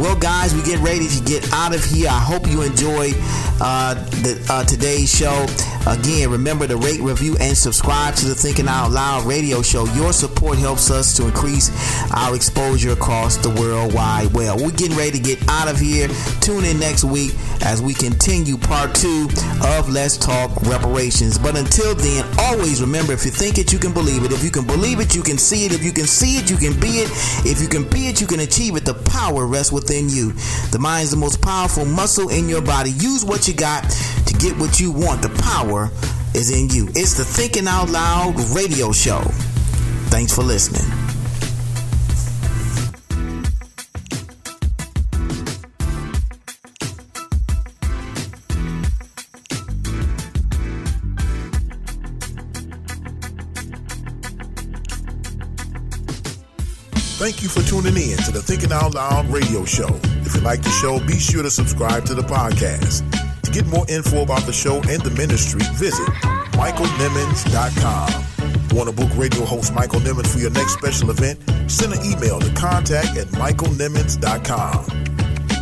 Well, guys, we get ready to get out of here. I hope you enjoyed uh, the, uh, today's show. Again, remember to rate, review, and subscribe to the Thinking Out Loud radio show. Your support helps us to increase our exposure across the world wide web. We're getting ready to get out of here. Tune in next week as we continue part two of Let's Talk Reparations. But until then, always remember if you think it, you can believe it. If you can believe it, you can see it. If you can see it, you can be it. If you can be it, you can achieve it. The power rests within you. The mind is the most powerful muscle in your body. Use what you got to get what you want. The power is in you. It's the Thinking Out Loud radio show. Thanks for listening. Thank you for tuning in to the Thinking Out Loud radio show. If you like the show, be sure to subscribe to the podcast. To get more info about the show and the ministry, visit michaelnimmons.com. Want to book radio host Michael Nimmons for your next special event? Send an email to contact at michaelnimmons.com.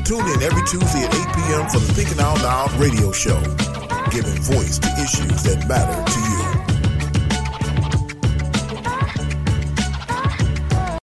Tune in every Tuesday at 8 p.m. for the Thinking Out Loud radio show, giving voice to issues that matter to you.